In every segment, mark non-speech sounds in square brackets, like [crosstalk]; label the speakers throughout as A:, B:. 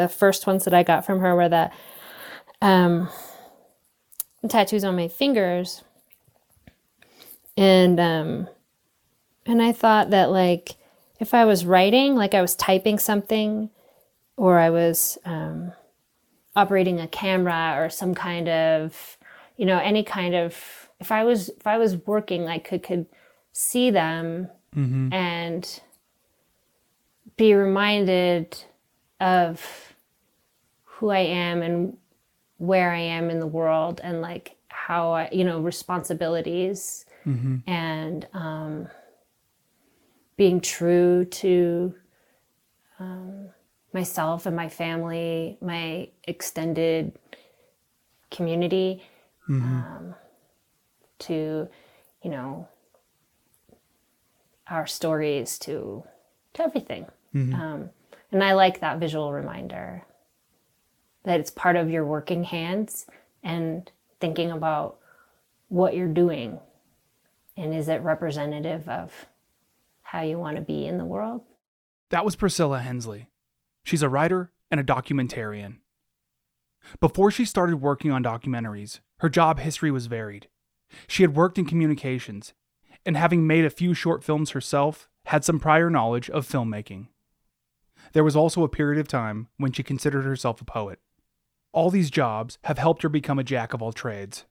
A: the first ones that I got from her were the um, tattoos on my fingers, and um, and I thought that like if I was writing, like I was typing something, or I was um, operating a camera or some kind of, you know, any kind of. If I was if I was working, I could could see them
B: Mm-hmm.
A: and be reminded of who I am and where I am in the world and like how I, you know, responsibilities
B: Mm-hmm.
A: and um, being true to um, myself and my family, my extended community, um, to, you know, our stories, to to everything. Um, and I like that visual reminder that it's part of your working hands and thinking about what you're doing and is it representative of how you want to be in the world?
B: That was Priscilla Hensley. She's a writer and a documentarian. Before she started working on documentaries, her job history was varied. She had worked in communications, and having made a few short films herself, had some prior knowledge of filmmaking. There was also a period of time when she considered herself a poet. All these jobs have helped her become a jack of all trades.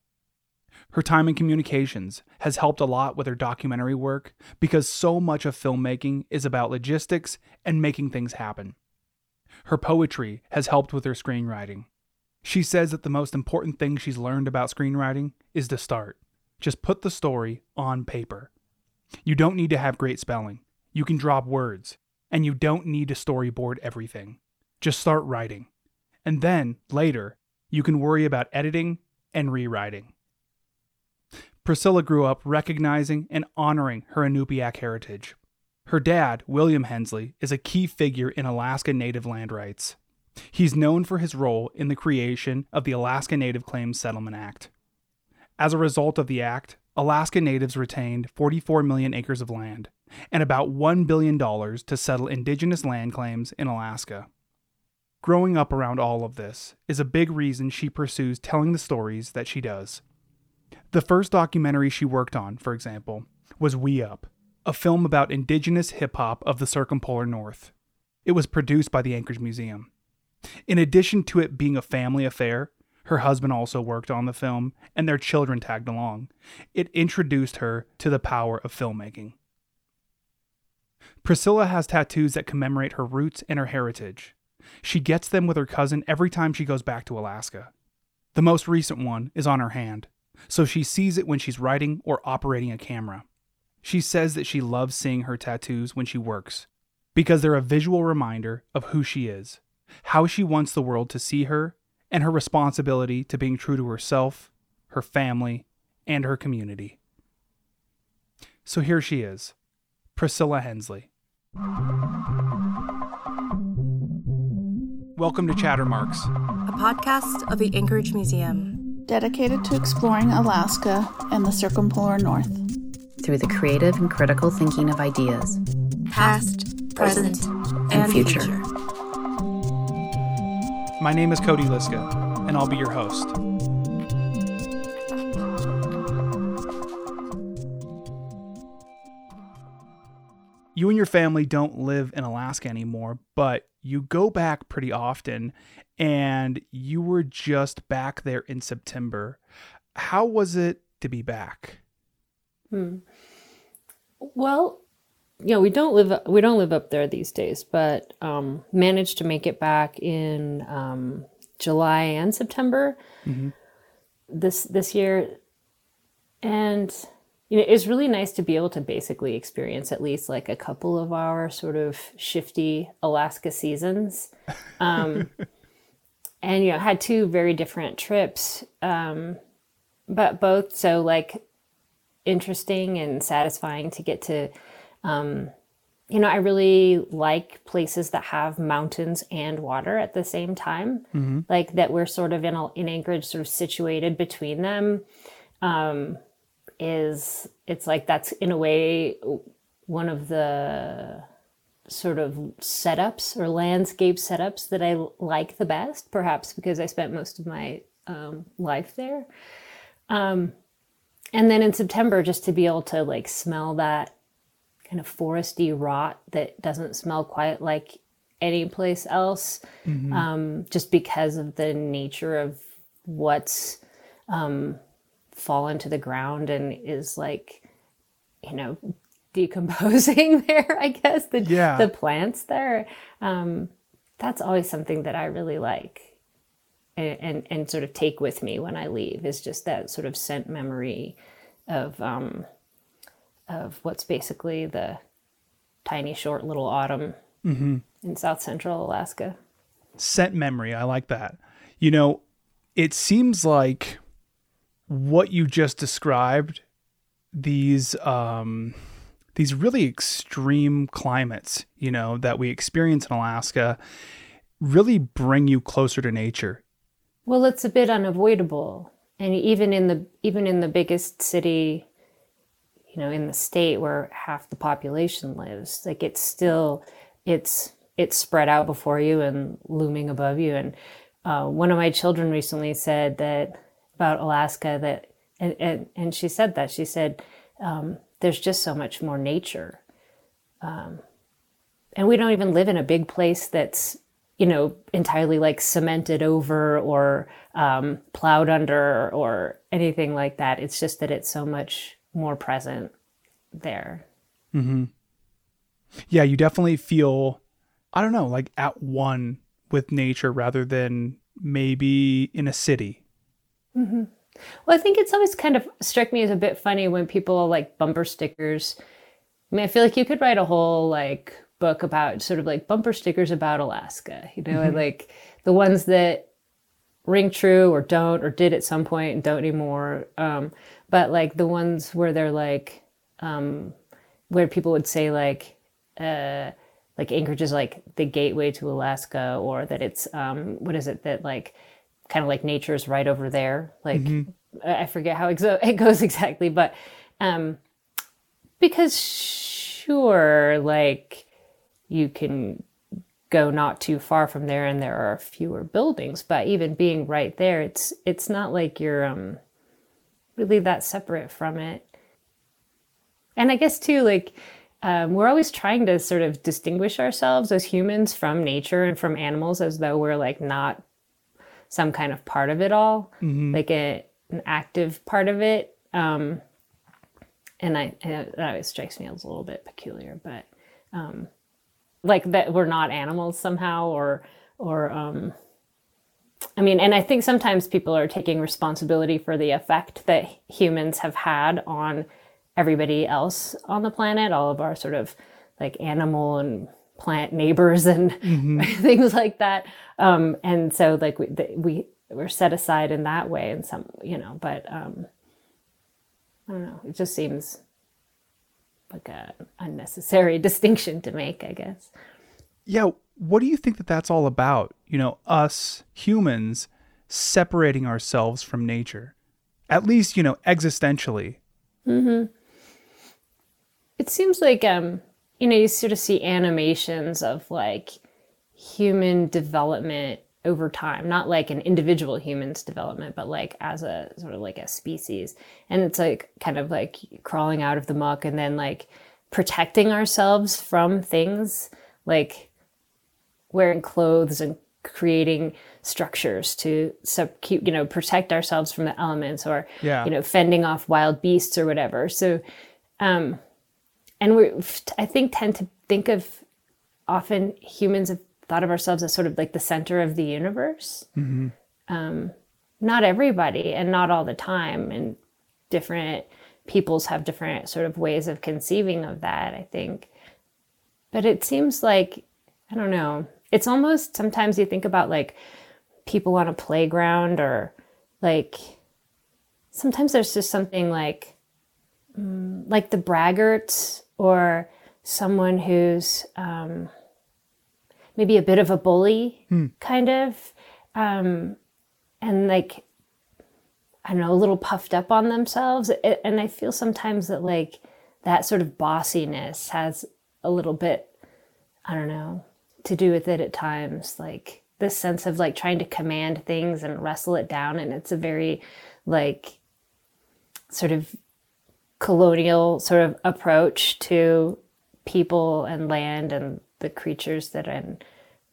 B: Her time in communications has helped a lot with her documentary work because so much of filmmaking is about logistics and making things happen. Her poetry has helped with her screenwriting. She says that the most important thing she's learned about screenwriting is to start. Just put the story on paper. You don't need to have great spelling. You can drop words, and you don't need to storyboard everything. Just start writing. And then, later, you can worry about editing and rewriting. Priscilla grew up recognizing and honoring her Inupiaq heritage. Her dad, William Hensley, is a key figure in Alaska Native land rights. He's known for his role in the creation of the Alaska Native Claims Settlement Act. As a result of the act, Alaska Natives retained 44 million acres of land and about $1 billion to settle indigenous land claims in Alaska. Growing up around all of this is a big reason she pursues telling the stories that she does. The first documentary she worked on, for example, was We Up, a film about indigenous hip hop of the circumpolar north. It was produced by the Anchorage Museum. In addition to it being a family affair, her husband also worked on the film and their children tagged along. It introduced her to the power of filmmaking. Priscilla has tattoos that commemorate her roots and her heritage. She gets them with her cousin every time she goes back to Alaska. The most recent one is on her hand, so she sees it when she's writing or operating a camera. She says that she loves seeing her tattoos when she works because they're a visual reminder of who she is, how she wants the world to see her, and her responsibility to being true to herself, her family, and her community. So here she is, Priscilla Hensley. Welcome to Chattermarks.
C: a podcast of the Anchorage Museum.
D: dedicated to exploring Alaska and the circumpolar north.
E: through the creative and critical thinking of ideas.
C: Past, present, and
E: future.
C: future.
B: My name is Cody Liska, and I'll be your host. You and your family don't live in Alaska anymore, but you go back pretty often, and you were just back there in September. How was it to be back? Hmm.
A: Well, you know, we don't live we don't live up there these days, but um, managed to make it back in um, July and September this this year, and you know, it's really nice to be able to basically experience at least like a couple of our sort of shifty Alaska seasons. Um, [laughs] and you know, had two very different trips, um, but both so like interesting and satisfying to get to um, you know i really like places that have mountains and water at the same time like that we're sort of in, in anchorage sort of situated between them um, is it's like that's in a way one of the sort of setups or landscape setups that I like the best, perhaps because I spent most of my um, life there. Um, and then in September, just to be able to like smell that kind of foresty rot that doesn't smell quite like any place else, um, just because of the nature of what's um, fallen to the ground and is like, you know, [laughs] decomposing [laughs] there. I guess the
B: Yeah.
A: the plants there. Um, that's always something that I really like and, and and sort of take with me when I leave is just that sort of scent memory of um, of what's basically the tiny short little autumn in South Central Alaska.
B: Scent memory. I like that. You know, it seems like what you just described, these um these really extreme climates, you know, that we experience in Alaska really bring you closer to nature.
A: Well, it's a bit unavoidable, and even in the even in the biggest city, you know, in the state where half the population lives, like it's still it's it's spread out before you and looming above you. And uh, one of my children recently said that about Alaska that, and and, and she said that. She said um, there's just so much more nature. And we don't even live in a big place that's you know entirely like cemented over or um, plowed under or anything like that. It's just that it's so much more present there.
B: Yeah, you definitely feel I don't know, like at one with nature rather than maybe in a city.
A: Well i think it's always kind of struck me as a bit funny when people like bumper stickers. I mean i feel like you could write a whole like book about sort of like bumper stickers about alaska you know and like the ones that ring true or don't or did at some point and don't anymore. Um, but like the ones where they're like um, where people would say like uh, like Anchorage is like the gateway to Alaska, or that it's um, what is it that like kind of like nature is right over there. Like I I forget how exa- [laughs] it goes exactly, but um, because sure, like you can go not too far from there, and there are fewer buildings, but even being right there, it's it's not like you're um, really that separate from it. And I guess too, like um, we're always trying to sort of distinguish ourselves as humans from nature and from animals as though we're like not some kind of part of it all, like a, an active part of it. Um, and I, and that always strikes me as a little bit peculiar, but um, like that we're not animals somehow, or or um, I mean, and I think sometimes people are taking responsibility for the effect that humans have had on everybody else on the planet, all of our sort of like animal and plant neighbors and [laughs] things like that. Um, and so like we, the, we we're set aside in that way in some, you know, but um, I don't know. It just seems like a unnecessary [laughs] distinction to make, I guess.
B: Yeah, what do you think that that's all about? You know, us humans separating ourselves from nature. At least, you know, existentially.
A: it seems like um you know you sort of see animations of like human development over time not like an individual human's development but like as a sort of like a species and it's like kind of like crawling out of the muck and then like protecting ourselves from things like wearing clothes and creating structures to sub keep you know protect ourselves from the elements or
B: Yeah.
A: you know fending off wild beasts or whatever so um and we i think tend to think of often humans have thought of ourselves as sort of like the center of the universe. Um, not everybody and not all the time. And different peoples have different sort of ways of conceiving of that i think. But it seems like i don't know it's almost sometimes you think about like people on a playground or like sometimes there's just something like like the braggart or someone who's um, maybe a bit of a bully, kind of, um, and like I don't know, a little puffed up on themselves. And I feel sometimes that like that sort of bossiness has a little bit I don't know, to do with it at times. Like this sense of like trying to command things and wrestle it down. And it's a very like sort of colonial sort of approach to people and land and the creatures that and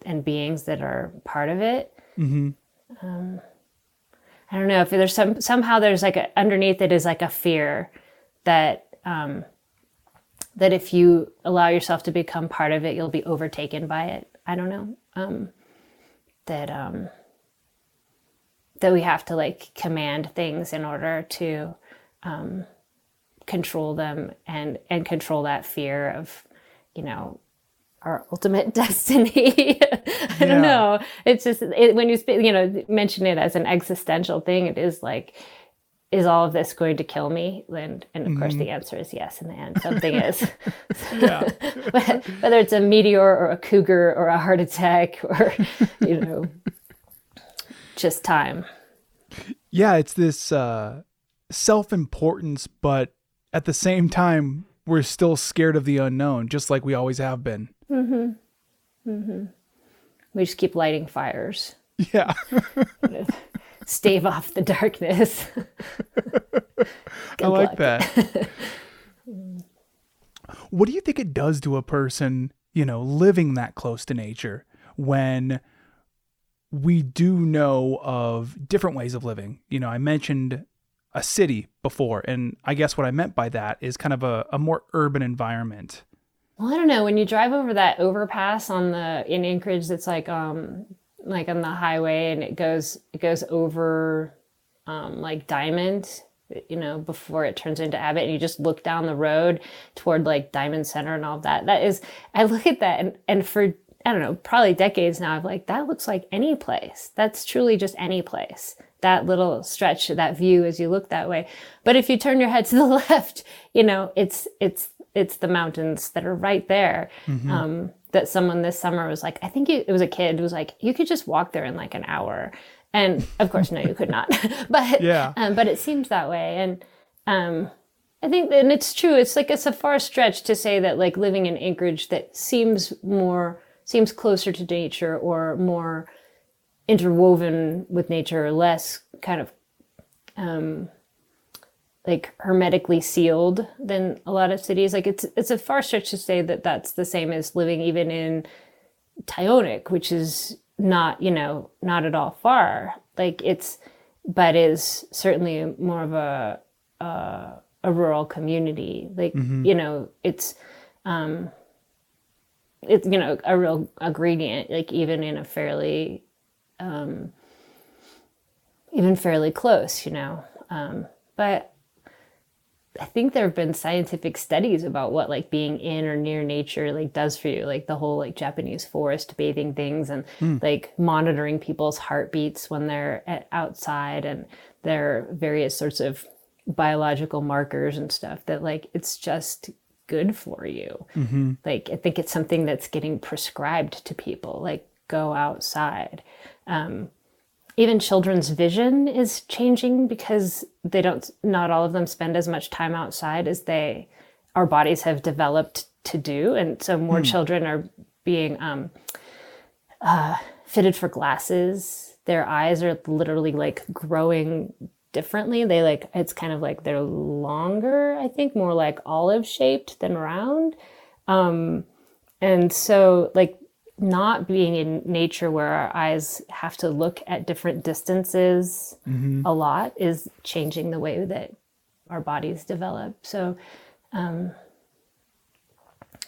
A: and beings that are part of it.
B: Mm-hmm.
A: Um, I don't know if there's some somehow there's like a, underneath it is like a fear that um, that if you allow yourself to become part of it, you'll be overtaken by it. I don't know. Um, that um, that we have to like command things in order to um, control them and and control that fear of you know our ultimate [laughs] destiny. I
B: Yeah.
A: don't know. It's just it, when you you know mention it as an existential thing, it is like, is all of this going to kill me? And and of course the answer is yes. In the end, something is. [laughs]
B: Yeah. [laughs]
A: Whether it's a meteor or a cougar or a heart attack or you know, just time.
B: yeah, it's this uh, self importance, but at the same time, we're still scared of the unknown, just like we always have been. Mm-hmm. Mm-hmm.
A: We just keep lighting fires.
B: Yeah. [laughs]
A: Stave off the darkness. [laughs]
B: I like that. [laughs] what do you think it does to a person, you know, living that close to nature when we do know of different ways of living? You know, I mentioned a city before, and I guess what I meant by that is kind of a, a more urban environment.
A: Well, I don't know. When you drive over that overpass on the in Anchorage, that's like um like on the highway, and it goes it goes over um like Dimond, you know, before it turns into Abbott, and you just look down the road toward like Dimond Center and all of that. That is, I look at that, and and for I don't know, probably decades now, I'm like that looks like any place. That's truly just any place. That little stretch, that view as you look that way. But if you turn your head to [laughs] the left, you know, it's it's it's the mountains that are right there. Um, that someone this summer was like, I think it, it was a kid was like, you could just walk there in like an hour. And of course, no, you could not. [laughs] but
B: Yeah.
A: um, but it seems that way. And um, I think, and it's true. It's like it's a far stretch to say that like living in Anchorage that seems more seems closer to nature or more interwoven with nature less kind of um, like hermetically sealed than a lot of cities. Like it's it's a far stretch to say that that's the same as living even in Tyonek, which is not you know not at all far. Like it's but is certainly more of a a, a rural community. Like you know it's um it's you know a real ingredient. Like even in a fairly um even fairly close, you know. Um, but I think there have been scientific studies about what like being in or near nature like does for you, like the whole like Japanese forest bathing things and like monitoring people's heartbeats when they're at, outside and their various sorts of biological markers and stuff that like it's just good for you. Like I think it's something that's getting prescribed to people, like go outside. Um, even children's vision is changing because they don't not all of them spend as much time outside as they our bodies have developed to do. And so more children are being um, uh, fitted for glasses. Their eyes are literally like growing differently. They like it's kind of like they're longer i think more like olive shaped than round. Um, and so like not being in nature where our eyes have to look at different distances a lot is changing the way that our bodies develop. So um,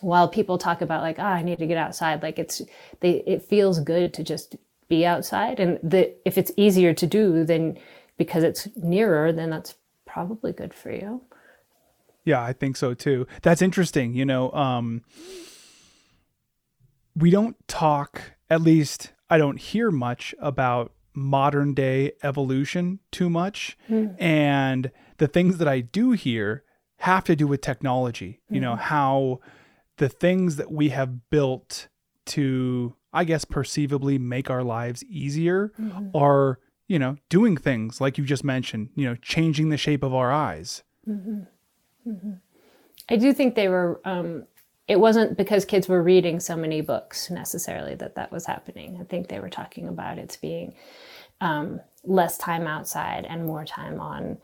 A: while people talk about like, ah, I need to get outside, like it's they it feels good to just be outside, and the if it's easier to do, then because it's nearer, then that's probably good for you.
B: Yeah, I think so too. That's interesting. You know, um, we don't talk, at least I don't hear much about modern day evolution too much. Hmm. And the things that I do hear have to do with technology, you know, hmm. how the things that we have built to, I guess, perceivably make our lives easier hmm. are, you know, doing things like you just mentioned, you know, changing the shape of our eyes. Mm-hmm. Mm-hmm.
A: I do think they were um, it wasn't because kids were reading so many books necessarily that that was happening. I think they were talking about it's being um, less time outside and more time on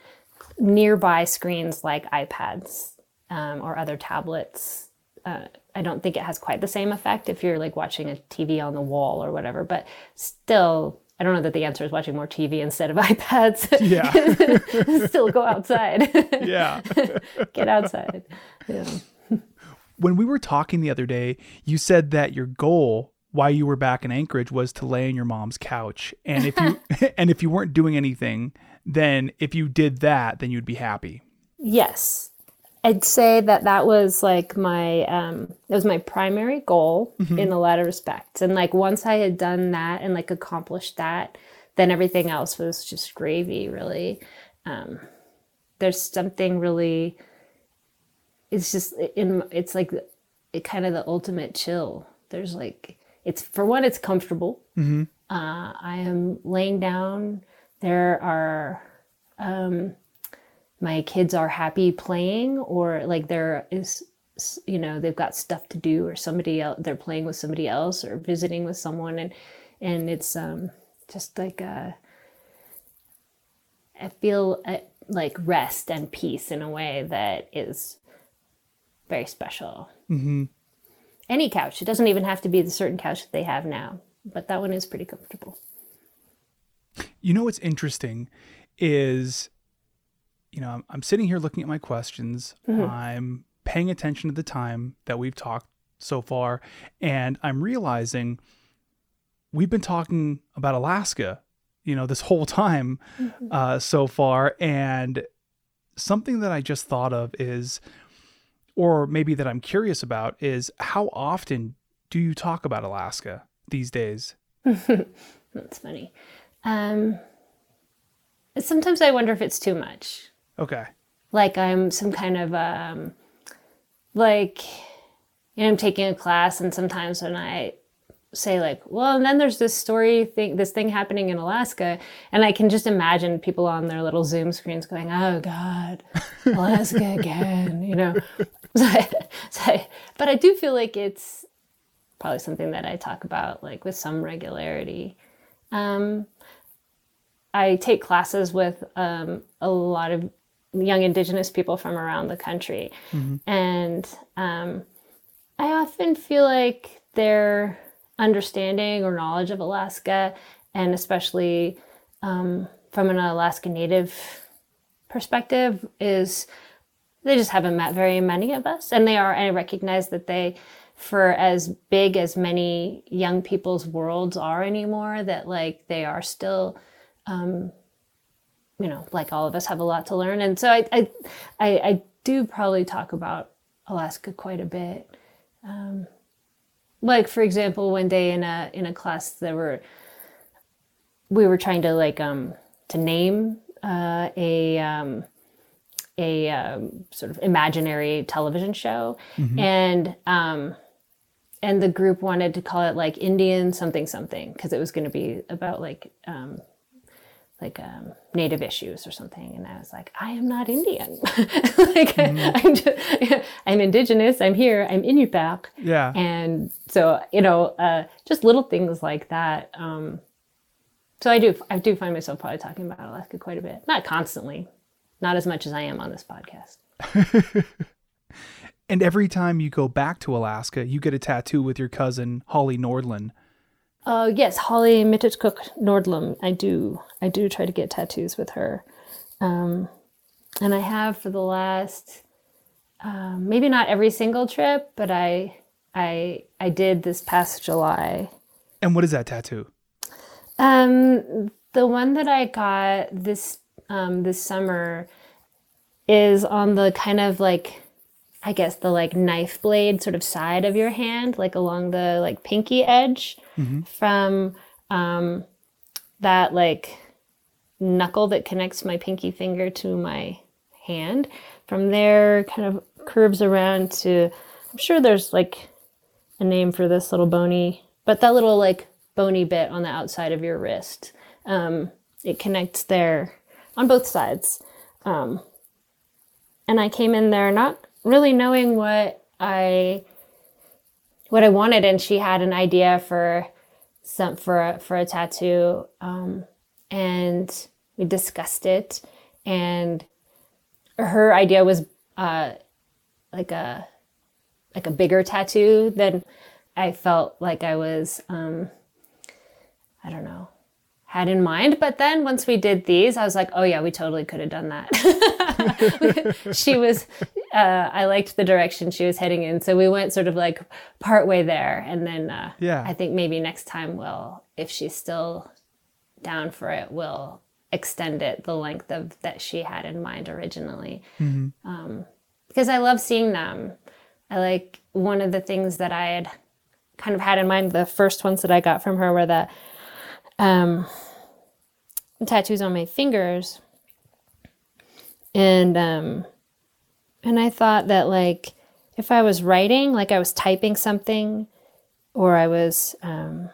A: nearby screens like iPads um, or other tablets. Uh, I don't think it has quite the same effect if you're like watching a TV on the wall or whatever, but still, I don't know that the answer is watching more TV instead of [laughs] iPads.
B: Yeah. [laughs]
A: still go outside.
B: yeah. [laughs]
A: Get outside. Yeah.
B: When we were talking the other day, you said that your goal while you were back in Anchorage was to lay on your mom's couch. And if you [laughs] [laughs] and if you weren't doing anything, then if you did that, then you'd be happy.
A: Yes. I'd say that that was like my um it was my primary goal in a lot of respects. And like once I had done that and like accomplished that, then everything else was just gravy really. Um there's something really it's just in it's like it kind of the ultimate chill. There's like it's for one it's comfortable. Uh I am laying down. There are um my kids are happy playing or like there is you know they've got stuff to do or somebody else they're playing with somebody else or visiting with someone and and it's um just like a i feel uh like rest and peace in a way that is very special
B: Mm-hmm.
A: any couch it doesn't even have to be the certain couch that they have now but that one is pretty comfortable
B: You know what's interesting is, you know, I'm, I'm sitting here looking at my questions. I'm paying attention to the time that we've talked so far, and I'm realizing we've been talking about Alaska, you know, this whole time uh, so far. And something that I just thought of is, or maybe that I'm curious about, is how often do you talk about Alaska these days? [laughs]
A: that's funny um sometimes i wonder if it's too much
B: Okay.
A: like I'm some kind of um like you know I'm taking a class and sometimes when I say like well and then there's this story thing this thing happening in Alaska and I can just imagine people on their little zoom screens going oh god Alaska [laughs] again you know [laughs] so, so, but I do feel like it's probably something that I talk about like with some regularity. Um I take classes with um, a lot of young Indigenous people from around the country, and um, I often feel like their understanding or knowledge of Alaska, and especially um, from an Alaska Native perspective, is they just haven't met very many of us, and they are. And I recognize that they. For as big as many young people's worlds are anymore, that like they are still Um, you know, like all of us have a lot to learn. And so I, I, I, I do probably talk about Alaska quite a bit. Um, like for example, one day in a in a class, there were we were trying to like um, to name uh, a um, a um, sort of imaginary television show, and um, and the group wanted to call it like Indian something something because it was going to be about like um, like um, native issues or something. And i was like i am not indian. [laughs] Like I'm, just, [laughs] I'm indigenous i'm here i'm inupiaq.
B: Yeah.
A: and so you know uh, just little things like that um, so i do i do find myself probably talking about alaska quite a bit. Not constantly not as much as i am on this podcast [laughs]
B: And every time you go back to Alaska, you get a tattoo with your cousin Holly Nordlum.
A: Uh, yes, Holly Mititquq Nordlum. I do. I do try to get tattoos with her, um, and I have for the last um, maybe not every single trip, but I I I did this past July.
B: And what is that tattoo?
A: Um, the one that I got this um, this summer is on the kind of like I guess the like knife blade sort of side of your hand, like along the like pinky edge from um, that like knuckle that connects my pinky finger to my hand. From there, kind of curves around to. I'm sure there's like a name for this little bony, but that little like bony bit on the outside of your wrist. Um, it connects there on both sides. Um, and I came in there not really knowing what I what I wanted, and she had an idea for some for a, for a tattoo, um, and we discussed it, and her idea was uh, like a like a bigger tattoo than I felt like I was. Um, I don't know had in mind. But then once we did these, I was like, oh yeah, we totally could have done that. [laughs] she was, uh, I liked the direction she was heading in. So we went sort of like part way there. And then uh,
B: Yeah.
A: I think maybe next time we'll, if she's still down for it, we'll extend it the length of that she had in mind originally. Um, because I love seeing them. I like one of the things that I had kind of had in mind, the first ones that I got from her were the um, tattoos on my fingers, and um, and I thought that like if I was writing, like I was typing something, or I was um,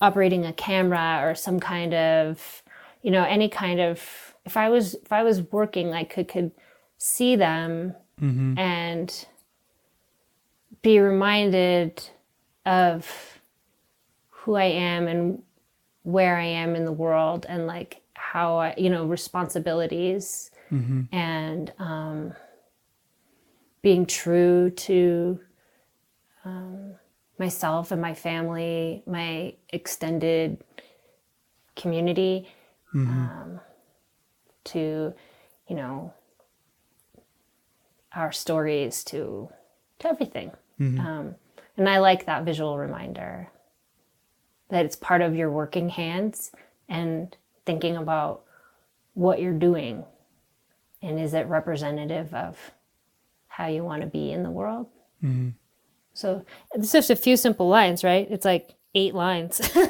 A: operating a camera or some kind of, you know, any kind of, if I was if I was working, I could could see them and be reminded of who I am and where I am in the world and like how I, you know, responsibilities and um, being true to um, myself and my family, my extended community, um, to, you know, our stories, to to everything. Um, and I like that visual reminder that it's part of your working hands and thinking about what you're doing. And is it representative of how you want to be in the world? So it's just a few simple lines right? It's like eight lines. [laughs]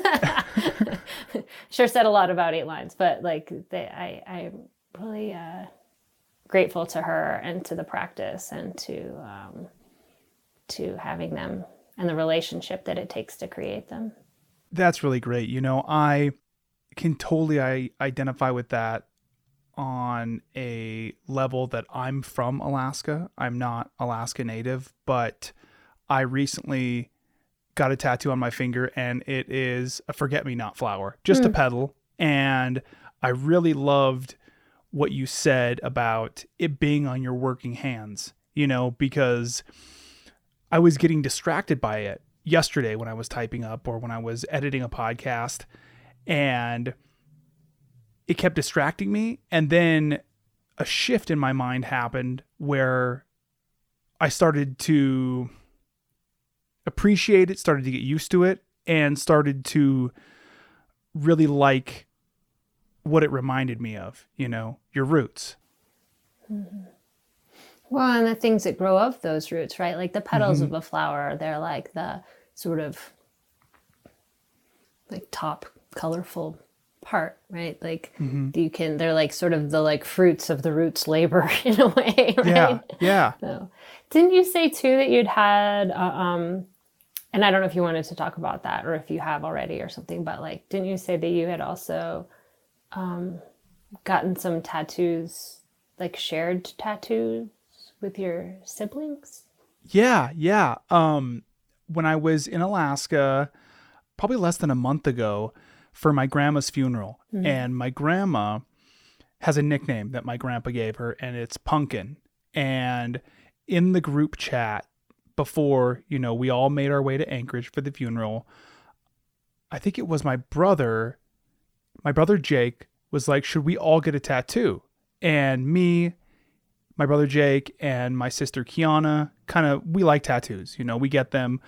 A: Sure said a lot about eight lines but like they, i i'm really uh, grateful to her and to the practice and to um, to having them and the relationship that it takes to create them
B: That's really great. You know, I can totally I identify with that on a level that I'm from Alaska. I'm not Alaska native, but I recently got a tattoo on my finger and it is a forget me not flower, just a hmm. petal. And I really loved what you said about it being on your working hands, you know, because I was getting distracted by it yesterday when I was typing up or when I was editing a podcast and it kept distracting me and then a shift in my mind happened where I started to appreciate it, started to get used to it and started to really like what it reminded me of, you know, your roots.
A: Well, and the things that grow of those roots, right? Like the petals of mm-hmm. a flower, they're like the sort of like top colorful part, right? Like you can, they're like sort of the like fruits of the roots labor [laughs] in a way, right?
B: Yeah. Yeah.
A: So, didn't you say too that you'd had, uh, um, and I don't know if you wanted to talk about that or if you have already or something, but like, didn't you say that you had also um, gotten some tattoos, like shared tattoos with your siblings?
B: Yeah, yeah. Um, when I was in Alaska, probably less than a month ago, for my grandma's funeral, mm-hmm. and my grandma has a nickname that my grandpa gave her, and it's Pumpkin. And in the group chat before, you know, we all made our way to Anchorage for the funeral. I think it was my brother, my brother Jake, was like, "Should we all get a tattoo?" And me, my brother Jake and my sister Kiana kind of we like tattoos, you know, we get them.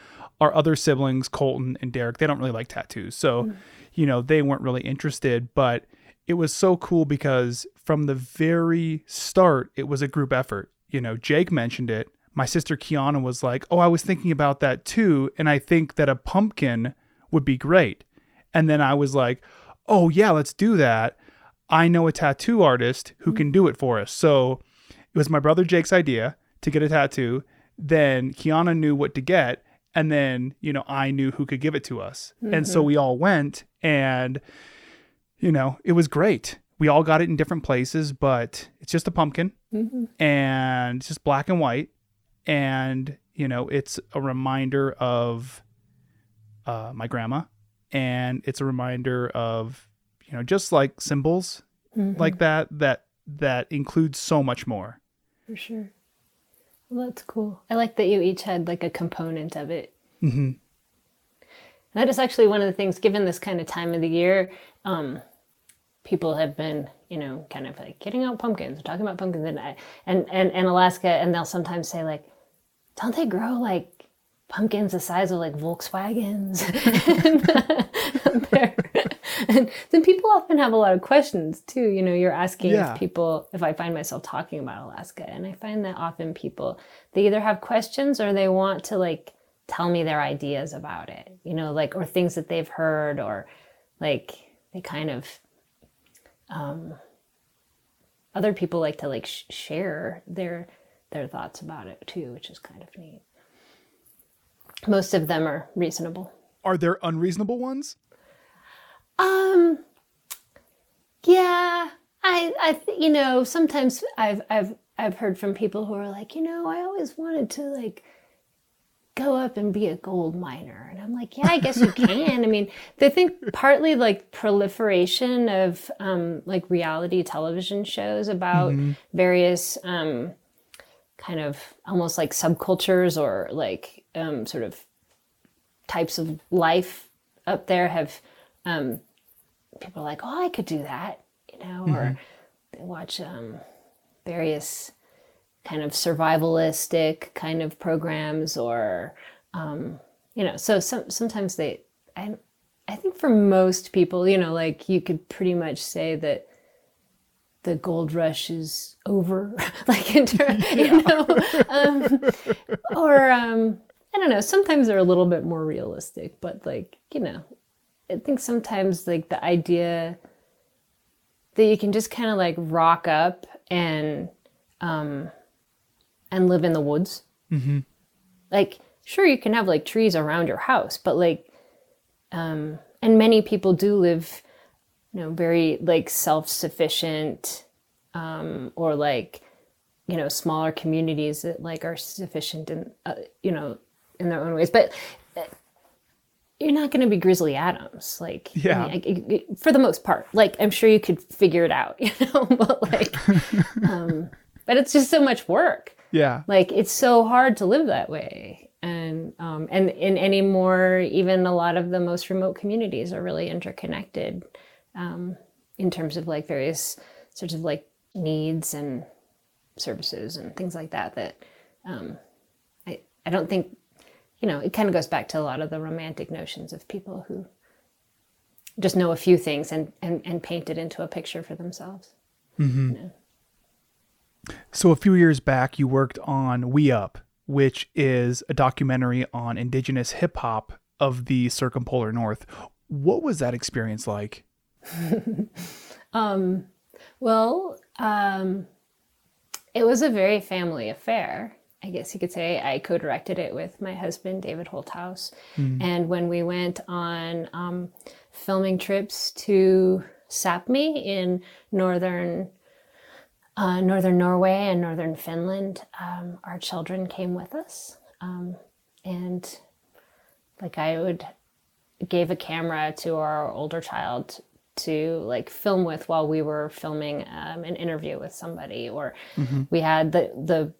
B: Our other siblings, Colton and Derek, they don't really like tattoos. So, mm. you know, they weren't really interested, but it was so cool because from the very start, it was a group effort. You know, Jake mentioned it. My sister Kiana was like, "Oh, I was thinking about that too, and I think that a pumpkin would be great." And then I was like, "Oh, yeah, let's do that." I know a tattoo artist who mm. can do it for us. So, it was my brother Jake's idea to get a tattoo. Then Kiana knew what to get. And then, you know, I knew who could give it to us. And so mm-hmm. we all went and, you know, it was great. We all got it in different places, but it's just a pumpkin mm-hmm. and it's just black and white. And You know, it's a reminder of uh, my grandma, and it's a reminder of you know just like symbols mm-hmm. like that that that includes so much more.
A: For sure. Well, that's cool. I like that you each had like a component of it.
B: Mm-hmm.
A: That is actually one of the things, given this kind of time of the year, um, people have been, you know, kind of like getting out pumpkins, talking about pumpkins, and I, and and and Alaska, and they'll sometimes say like, "Don't they grow like pumpkins the size of like Volkswagens?" [laughs] and, then people often have a lot of questions too. You know, you're asking
B: Yeah.
A: if people, if I find myself talking about Alaska, and I find that often people they either have questions or they want to like tell me their ideas about it. You know, like or things that they've heard or like they kind of um other people like to like sh- share their their thoughts about it too which is kind of neat most of them are reasonable
B: Are there unreasonable ones?
A: Um yeah i i you know sometimes i've i've i've heard from people who are like you know i always wanted to like go up and be a gold miner. And i'm like yeah i guess you [laughs] can. I mean they think partly like proliferation of um like reality television shows about various um kind of almost like subcultures or like um sort of types of life up there have um people are like oh i could do that you know or they watch um various kind of survivalistic kind of programs or um you know so some sometimes they i i think for most people you know like you could pretty much say that the gold rush is over [laughs] like in ter- [laughs] you know um, or um i don't know sometimes they're a little bit more realistic but like you know i think sometimes like the idea that you can just kind of like rock up and um and live in the woods. Like sure you can have like trees around your house but like um and many people do live you know very like self-sufficient um or like you know smaller communities that like are sufficient in uh, you know in their own ways. But you're not going to be grizzly adams like I
B: Yeah.
A: mean, I- I- for the most part like i'm sure you could figure it out [laughs] you know [laughs] but like [laughs] um but it's just so much work
B: Yeah.
A: like it's so hard to live that way and um, and in any more even a lot of the most remote communities are really interconnected um, in terms of like various sorts of like needs and services and things like that that um, I, I don't think you know it kind of goes back to a lot of the romantic notions of people who just know a few things and and, and paint it into a picture for themselves
B: So a few years back, you worked on We Up, which is a documentary on indigenous hip hop of the circumpolar north. What was that experience like? [laughs]
A: Um, well, um, it was a very family affair. I guess you could say I co-directed it with my husband, David Holthaus. And when we went on um, filming trips to Sapmi in northern uh, northern Norway and northern Finland, um, our children came with us, um, and like I would gave a camera to our older child to like film with while we were filming um, an interview with somebody or we had the the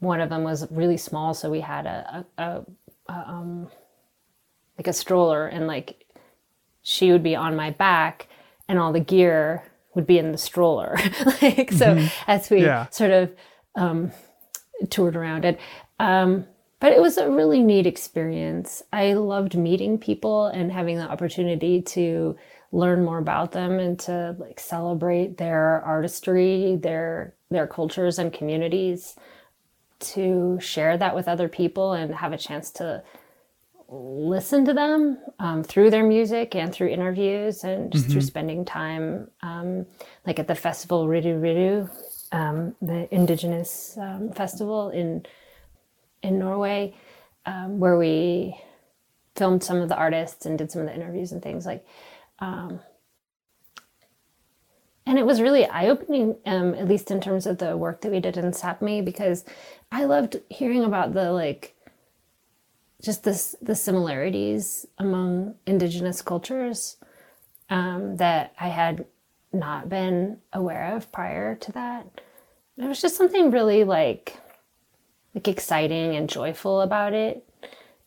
A: one of them was really small so we had a, a, a, um like a stroller and like she would be on my back and all the gear would be in the stroller [laughs] like so as we
B: Yeah.
A: sort of um toured around it um but it was a really neat experience. I loved meeting people and having the opportunity to learn more about them and to like celebrate their artistry, their their cultures and communities, to share that with other people and have a chance to listen to them um, through their music and through interviews and just through spending time um, like at the festival Riddu Riđđu, um, the indigenous um, festival in in Norway, um, where we filmed some of the artists and did some of the interviews and things like. And it was really eye opening, um, at least in terms of the work that we did in Sapmi, because I loved hearing about the like just this the similarities among indigenous cultures um, that I had not been aware of prior to that. It was just something really like like exciting and joyful about it,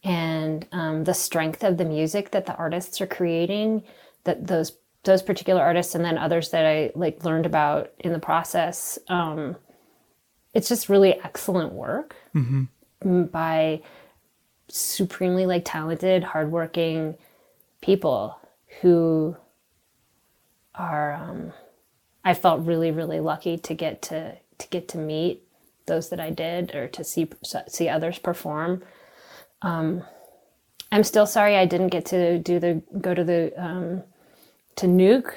A: and um, the strength of the music that the artists are creating. That those those particular artists and then others that I like learned about in the process. Um, it's just really excellent work by supremely like talented, hardworking people who are. Um, I felt really, really lucky to get to to get to meet those that I did, or to see see others perform. Um, I'm still sorry I didn't get to do the go to the um, to Nuuk.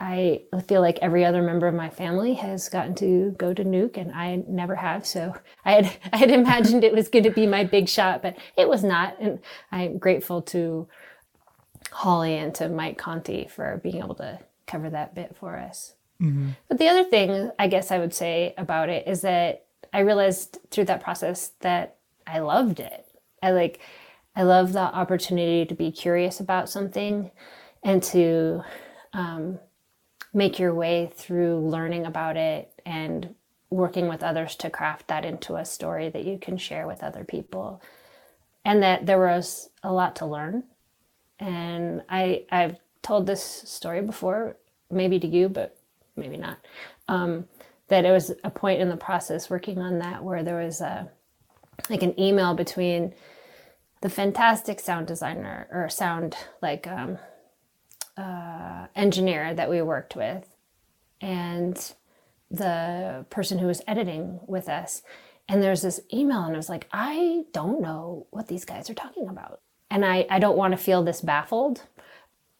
A: I feel like every other member of my family has gotten to go to Nuuk, and I never have. So I had [laughs] I had imagined it was going to be my big shot, but it was not. And I'm grateful to Holly and to Mike Conti for being able to cover that bit for us. Mm-hmm. But the other thing I guess I would say about it is that I realized through that process that I loved it. I like I love the opportunity to be curious about something and to um, make your way through learning about it and working with others to craft that into a story that you can share with other people. And that there was a lot to learn. And I I've told this story before, maybe to you, but maybe not. Um, that it was a point in the process working on that where there was a like an email between the fantastic sound designer or sound like um, uh, engineer that we worked with and the person who was editing with us and there's this email and i was like i don't know what these guys are talking about and i, I don't want to feel this baffled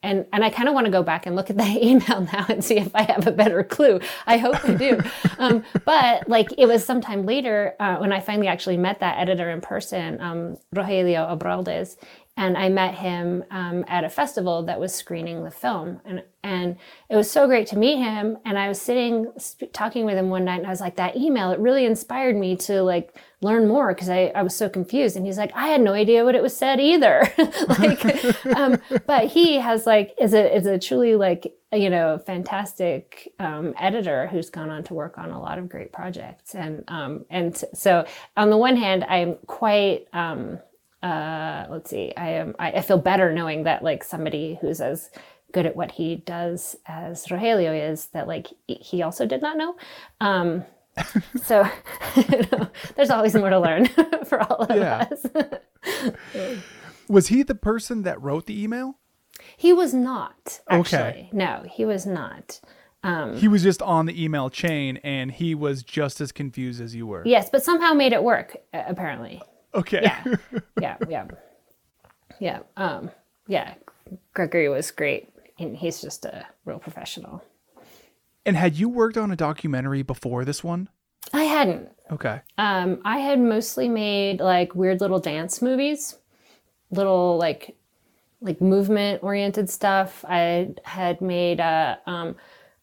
A: and and I kind of want to go back and look at [laughs] that email now and see if I have a better clue. I hope I do. [laughs] um, but like it was sometime later uh, when I finally actually met that editor in person, um, Rogelio Obraldes, and I met him um, at a festival that was screening the film, and and it was so great to meet him. And I was sitting sp- talking with him one night, and I was like, that email it really inspired me to like learn more because I, I was so confused. And he's like, I had no idea what it was said either. [laughs] like, [laughs] um, but he has like is a is a truly like you know fantastic um, editor who's gone on to work on a lot of great projects. And um, and so on the one hand, I'm quite um, uh, let's see, I am I, I feel better knowing that like somebody who's as good at what he does as Rogelio is that like he- also did not know. Um, [laughs] so you [laughs] know, there's always more to learn [laughs] for all of
B: Yeah.
A: us.
B: Was he the person that wrote the email?
A: he was not
B: Okay.
A: No, he was not.
B: He was just on the email chain and he was just as confused as you were.
A: Yes, but somehow made it work. Apparently.
B: Okay.
A: Yeah. [laughs] yeah. Yeah. Yeah. Um, yeah. Gregory was great, and he's just a real professional.
B: and had you worked on a documentary before this one?
A: I hadn't.
B: Okay.
A: Um, I had mostly made like weird little dance movies, little like like movement oriented stuff. I had made a um,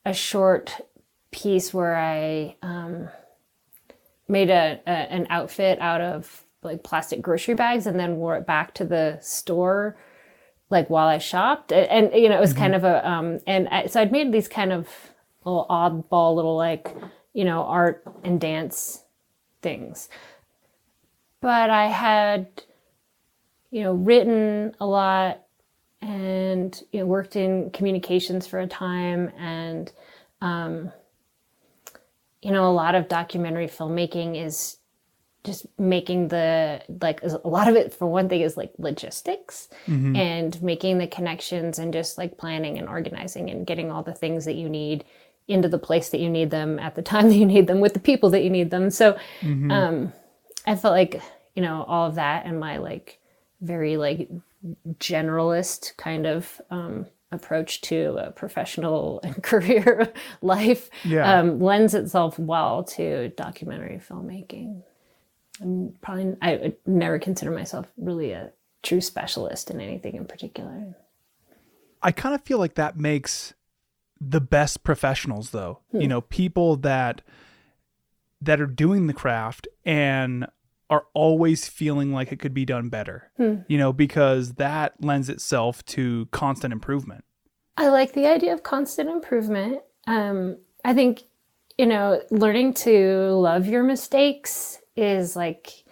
A: a short piece where I um, made a, a an outfit out of like plastic grocery bags and then wore it back to the store like while I shopped. And, and you know it was kind of a um and I, so I'd made these kind of little oddball little like you know art and dance things. But I had you know written a lot and you know worked in communications for a time and um you know a lot of documentary filmmaking is just making the like a lot of it for one thing is like logistics and making the connections and just like planning and organizing and getting all the things that you need into the place that you need them at the [laughs] time that you need them with the people that you need them. So um i felt like you know all of that and my like very like generalist kind of um approach to a professional [laughs] and career [laughs] life
B: Yeah.
A: um, lends itself well to documentary filmmaking I'm probably I would never consider myself really a true specialist in anything in particular.
B: I kind of feel like that makes the best professionals though. You know, people that that are doing the craft and are always feeling like it could be done better. You know, because that lends itself to constant improvement.
A: I like the idea of constant improvement. Um, I think, you know, learning to love your mistakes is like,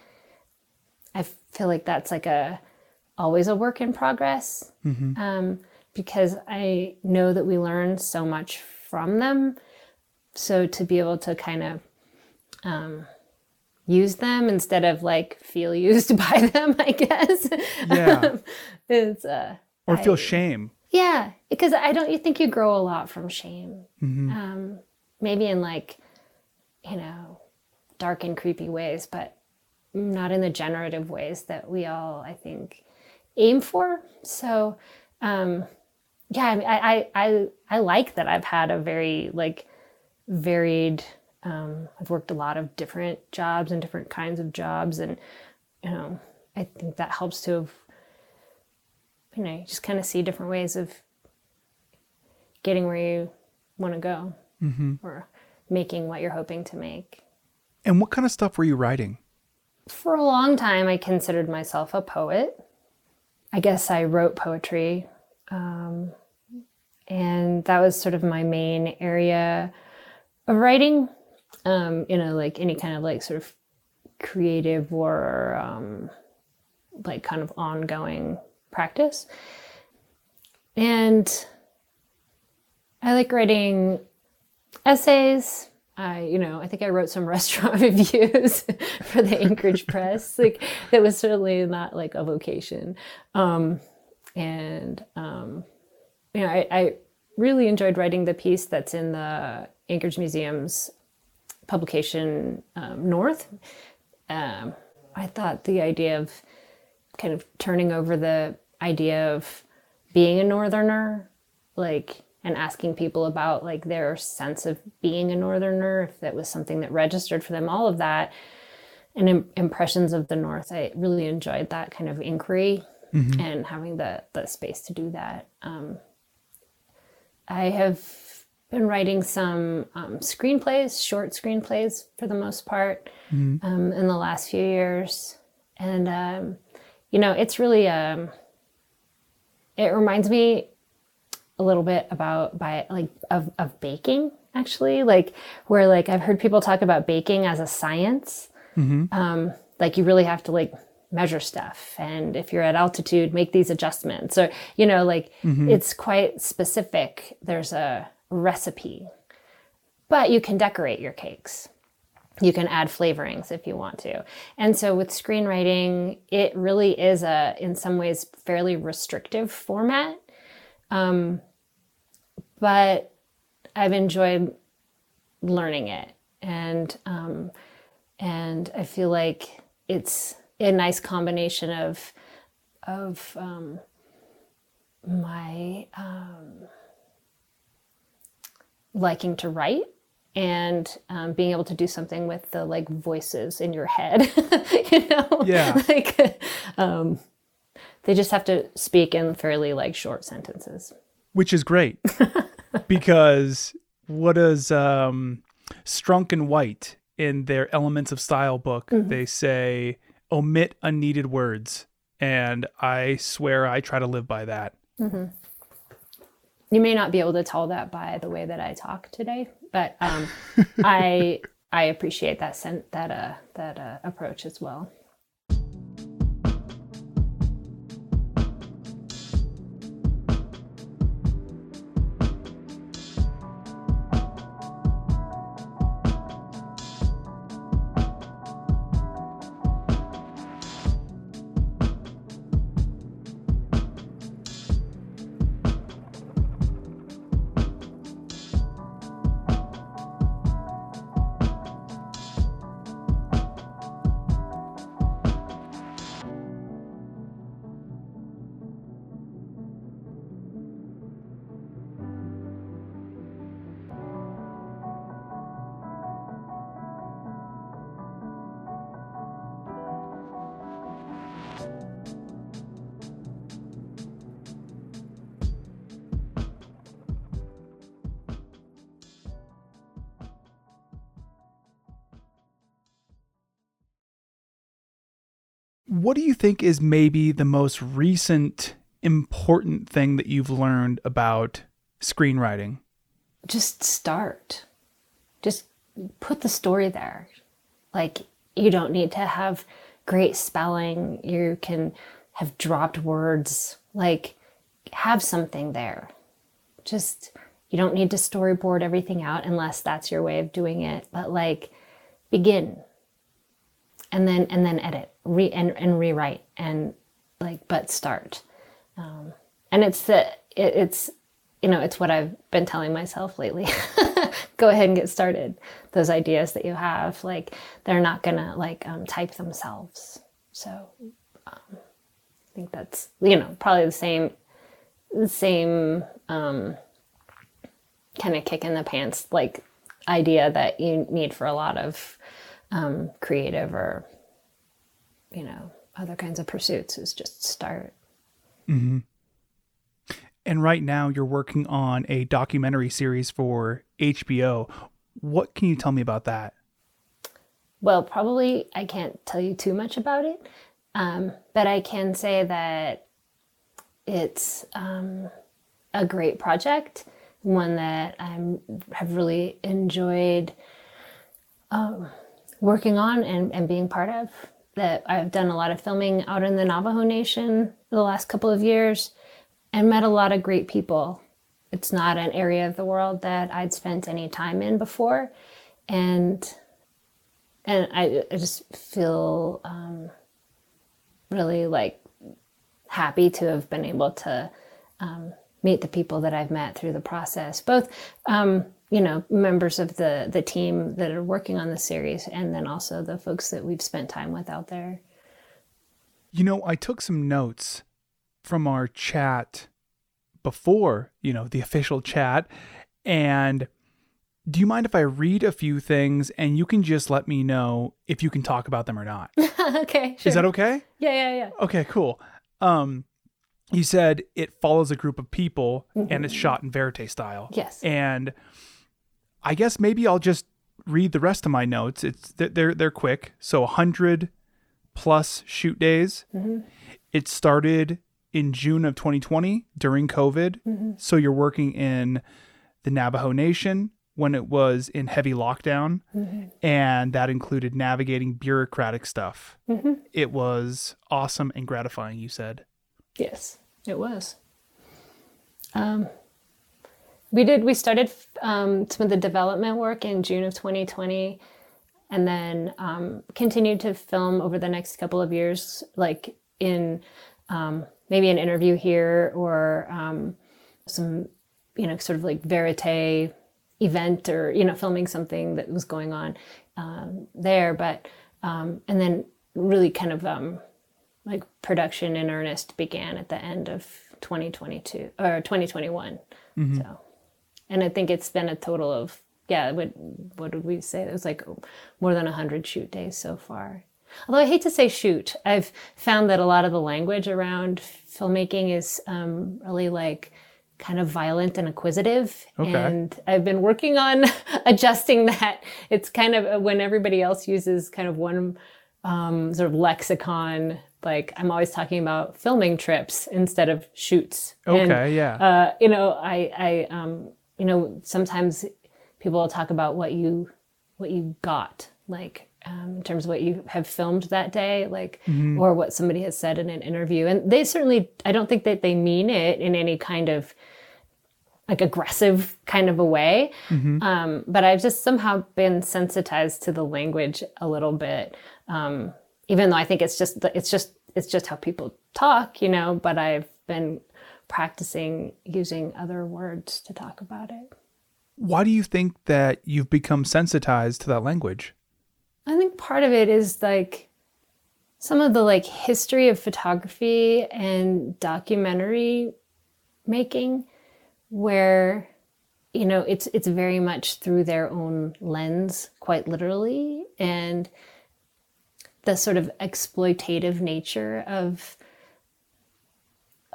A: I feel like that's like a always a work in progress. Um, because I know that we learn so much from them. So to be able to kind of um, use them instead of like feel [laughs] used by them, I guess.
B: Yeah.
A: is uh,
B: Or feel shame.
A: yeah, because I don't you think you grow a lot from shame. Um, maybe in like, you know, dark and creepy ways, but not in the generative ways that we all, I think, aim for. So, um, yeah, I, mean, I, I, I, like that I've had a very like varied. Um, I've worked a lot of different jobs and different kinds of jobs, and you know, I think that helps to have you know, just kind of see different ways of getting where you want to go or making what you're hoping to make.
B: And what kind of stuff were you writing?
A: For a long time, I considered myself a poet. I guess I wrote poetry. Um, and that was sort of my main area of writing, um, you know, like any kind of like sort of creative or um, like kind of ongoing practice. And I like writing essays. I, you know, I think I wrote some [laughs] restaurant reviews [laughs] for the Anchorage Press. Like that was certainly not like a vocation. Um, and um, you know, I, I really enjoyed writing the piece that's in the Anchorage Museum's publication um, North. Um, I thought the idea of kind of turning over the idea of being a northerner like and asking people about like their sense of being a northerner if that was something that registered for them all of that and im- impressions of the north. I really enjoyed that kind of inquiry and having the the space to do that. Um, i have been writing some um, screenplays short screenplays for the most part um, in the last few years. And um, you know it's really um, it reminds me a little bit about by like of, of baking actually like where like i've heard people talk about baking as a science. Um, like you really have to like measure stuff and if you're at altitude make these adjustments or you know like it's quite specific. There's a recipe. But you can decorate your cakes. You can add flavorings if you want to. And so with screenwriting it really is a in some ways fairly restrictive format. Um, but i've enjoyed learning it. And um, and i feel like it's a nice combination of of um, my um, liking to write and um, being able to do something with the like voices in your head [laughs] you know?
B: Yeah. [laughs]
A: like um, they just have to speak in fairly like short sentences.
B: Which is great [laughs] because what does um, Strunk and White in their Elements of Style book, they say omit unneeded words. And I swear I try to live by that.
A: you may not be able to tell that by the way that I talk today, but um, [laughs] I I appreciate that sen- that uh, that uh, approach as well.
B: What do you think is maybe the most recent important thing that you've learned about screenwriting?
A: Just start. Just put the story there. Like, you don't need to have great spelling. You can have dropped words. Like, have something there. Just, you don't need to storyboard everything out unless that's your way of doing it. But, like, begin and then and then edit re and, and rewrite and like but start. Um, and it's the it, it's you know it's what i've been telling myself lately. [laughs] Go ahead and get started. Those ideas that you have like they're not gonna like um, type themselves. So um, i think that's you know probably the same same um, kind of kick in the pants like idea that you need for a lot of um, creative or you know other kinds of pursuits is just start
B: mm-hmm. and right now you're working on a documentary series for hbo what can you tell me about that
A: well probably i can't tell you too much about it um, but i can say that it's um, a great project one that i have really enjoyed um, working on and, and being part of. That I've done a lot of filming out in the Navajo Nation the last couple of years and met a lot of great people. It's not an area of the world that I'd spent any time in before. And and I, I just feel um, really like happy to have been able to um, meet the people that I've met through the process, both um, you know members of the the team that are working on the series and then also the folks that we've spent time with out there.
B: You know i took some notes from our chat before you know the official chat and do you mind if i read a few things and you can just let me know if you can talk about them or not? [laughs]
A: Okay
B: sure. is that okay?
A: Yeah yeah yeah.
B: Okay cool. Um you said it follows a group of people mm-hmm. and it's shot in verite style.
A: Yes.
B: And I guess maybe I'll just read the rest of my notes. It's they're they're quick. So 100 plus shoot days. Mm-hmm. It started in June of 2020 during COVID. Mm-hmm. So you're working in the Navajo Nation when it was in heavy lockdown, mm-hmm. and that included navigating bureaucratic stuff. Mm-hmm. It was awesome and gratifying. You said.
A: Yes, it was. Um, we did. We started um, some of the development work in June of 2020, and then um, continued to film over the next couple of years, like in um, maybe an interview here or um, some, you know, sort of like verite event or you know, filming something that was going on um, there. But um, and then really kind of like production in earnest began at the end of 2022 or 2021. Mm-hmm. So and I think it's been a total of yeah, what what did we say? It was like more than hundred shoot days so far. Although I hate to say shoot, I've found that a lot of the language around filmmaking is um, really like kind of violent and acquisitive. Okay. And I've been working on [laughs] adjusting that. It's kind of when everybody else uses kind of one um, sort of lexicon. Like I'm always talking about filming trips instead of shoots.
B: Okay, and, yeah.
A: Uh, you know, I, I um, you know, sometimes people will talk about what you what you got, like um, in terms of what you have filmed that day, like mm-hmm. or what somebody has said in an interview. And they certainly, I don't think that they mean it in any kind of like aggressive kind of a way. Mm-hmm. Um, but I've just somehow been sensitized to the language a little bit, um, even though I think it's just it's just it's just how people talk, you know. But I've been practicing using other words to talk about it.
B: Why do you think that you've become sensitized to that language?
A: I think part of it is like some of the like history of photography and documentary making where you know it's it's very much through their own lens quite literally and the sort of exploitative nature of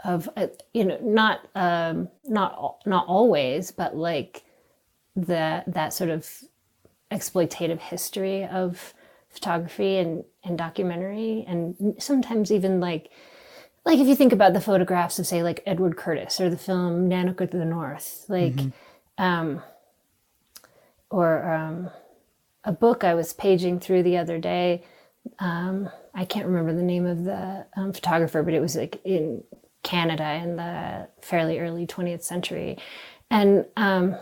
A: of uh, you know not um, not not always, but like the that sort of exploitative history of photography and, and documentary and sometimes even like like if you think about the photographs of say like Edward Curtis or the film Nanook of the North, like um or um a book I was paging through the other day. Um, I can't remember the name of the um, photographer, but it was like in Canada in the fairly early 20th century. And um,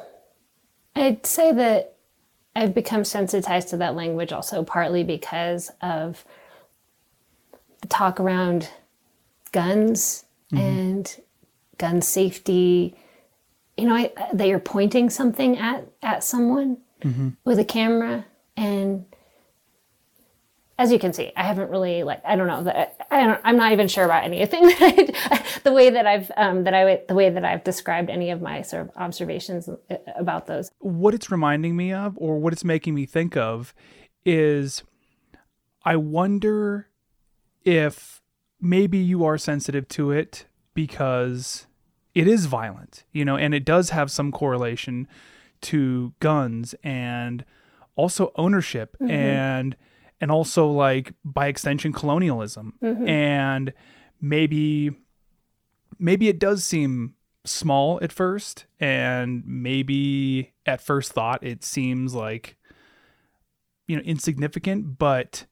A: I'd say that I've become sensitized to that language also partly because of the talk around guns and gun safety. You know, I, that you're pointing something at at someone with a camera, and as you can see, I haven't really like I don't know that I don't, I'm not even sure about anything [laughs] that I, the way that I've um, that I the way that I've described any of my sort of observations uh, about those.
B: what it's reminding me of or what it's making me think of is I wonder if maybe you are sensitive to it because it is violent, you know, and it does have some correlation to guns and also ownership and and also like by extension colonialism. Mm-hmm. And maybe maybe it does seem small at first and maybe at first thought it seems like you know insignificant but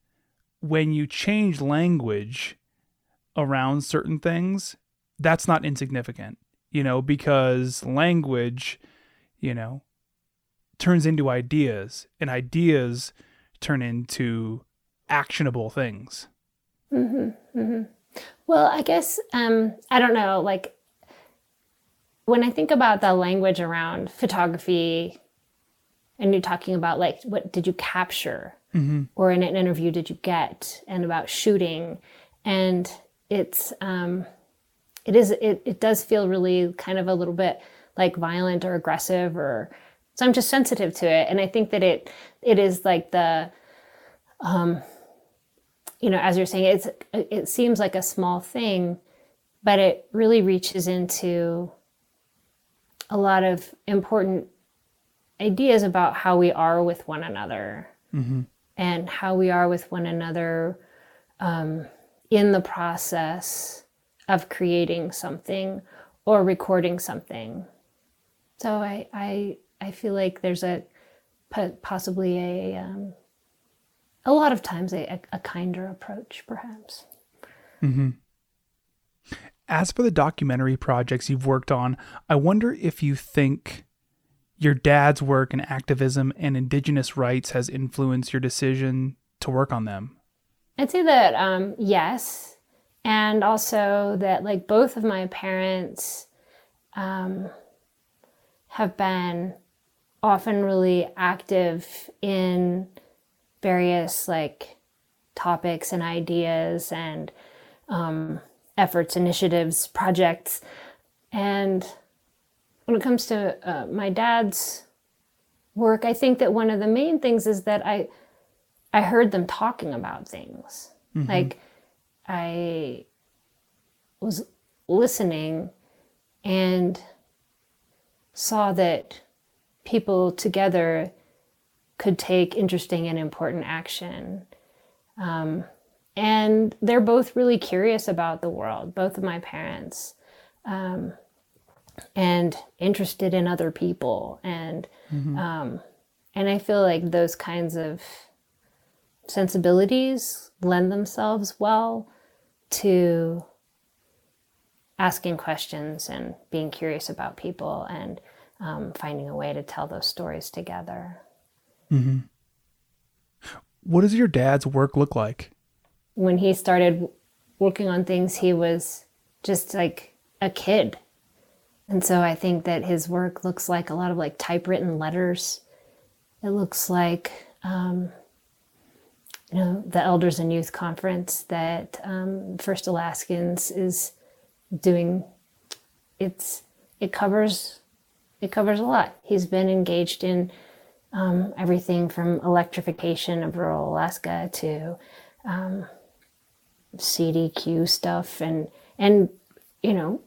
B: when you change language around certain things that's not insignificant you know because language you know turns into ideas and ideas turn into actionable things.
A: Well, I guess um, I don't know. Like when I think about the language around photography, and you're talking about like what did you capture, or in an interview did you get, and about shooting, and it's um, it is it it does feel really kind of a little bit like violent or aggressive or so I'm just sensitive to it, and I think that it it is like the you know, as you're saying, it's it seems like a small thing, but it really reaches into a lot of important ideas about how we are with one another and how we are with one another um, in the process of creating something or recording something. So I I I feel like there's a possibly a um, a lot of times a, a kinder approach, perhaps.
B: As for the documentary projects you've worked on, I wonder if you think your dad's work in activism and indigenous rights has influenced your decision to work on them.
A: I'd say that um, yes, and also that like both of my parents um, have been often really active in various like topics and ideas and um, efforts, initiatives, projects, and when it comes to uh, my dad's work, I think that one of the main things is that I I heard them talking about things. Like I was listening and saw that people together could take interesting and important action. Um, and they're both really curious about the world, both of my parents, um, and interested in other people. And um, and I feel like those kinds of sensibilities lend themselves well to asking questions and being curious about people and um, finding a way to tell those stories together.
B: What does your dad's work look like?
A: When he started working on things, he was just like a kid. And so I think that his work looks like a lot of like typewritten letters. It looks like, um, you know, the Elders and Youth Conference that um, First Alaskans is doing. It's it covers it covers a lot. He's been engaged in um, everything from electrification of rural Alaska to um, CDQ stuff and and you know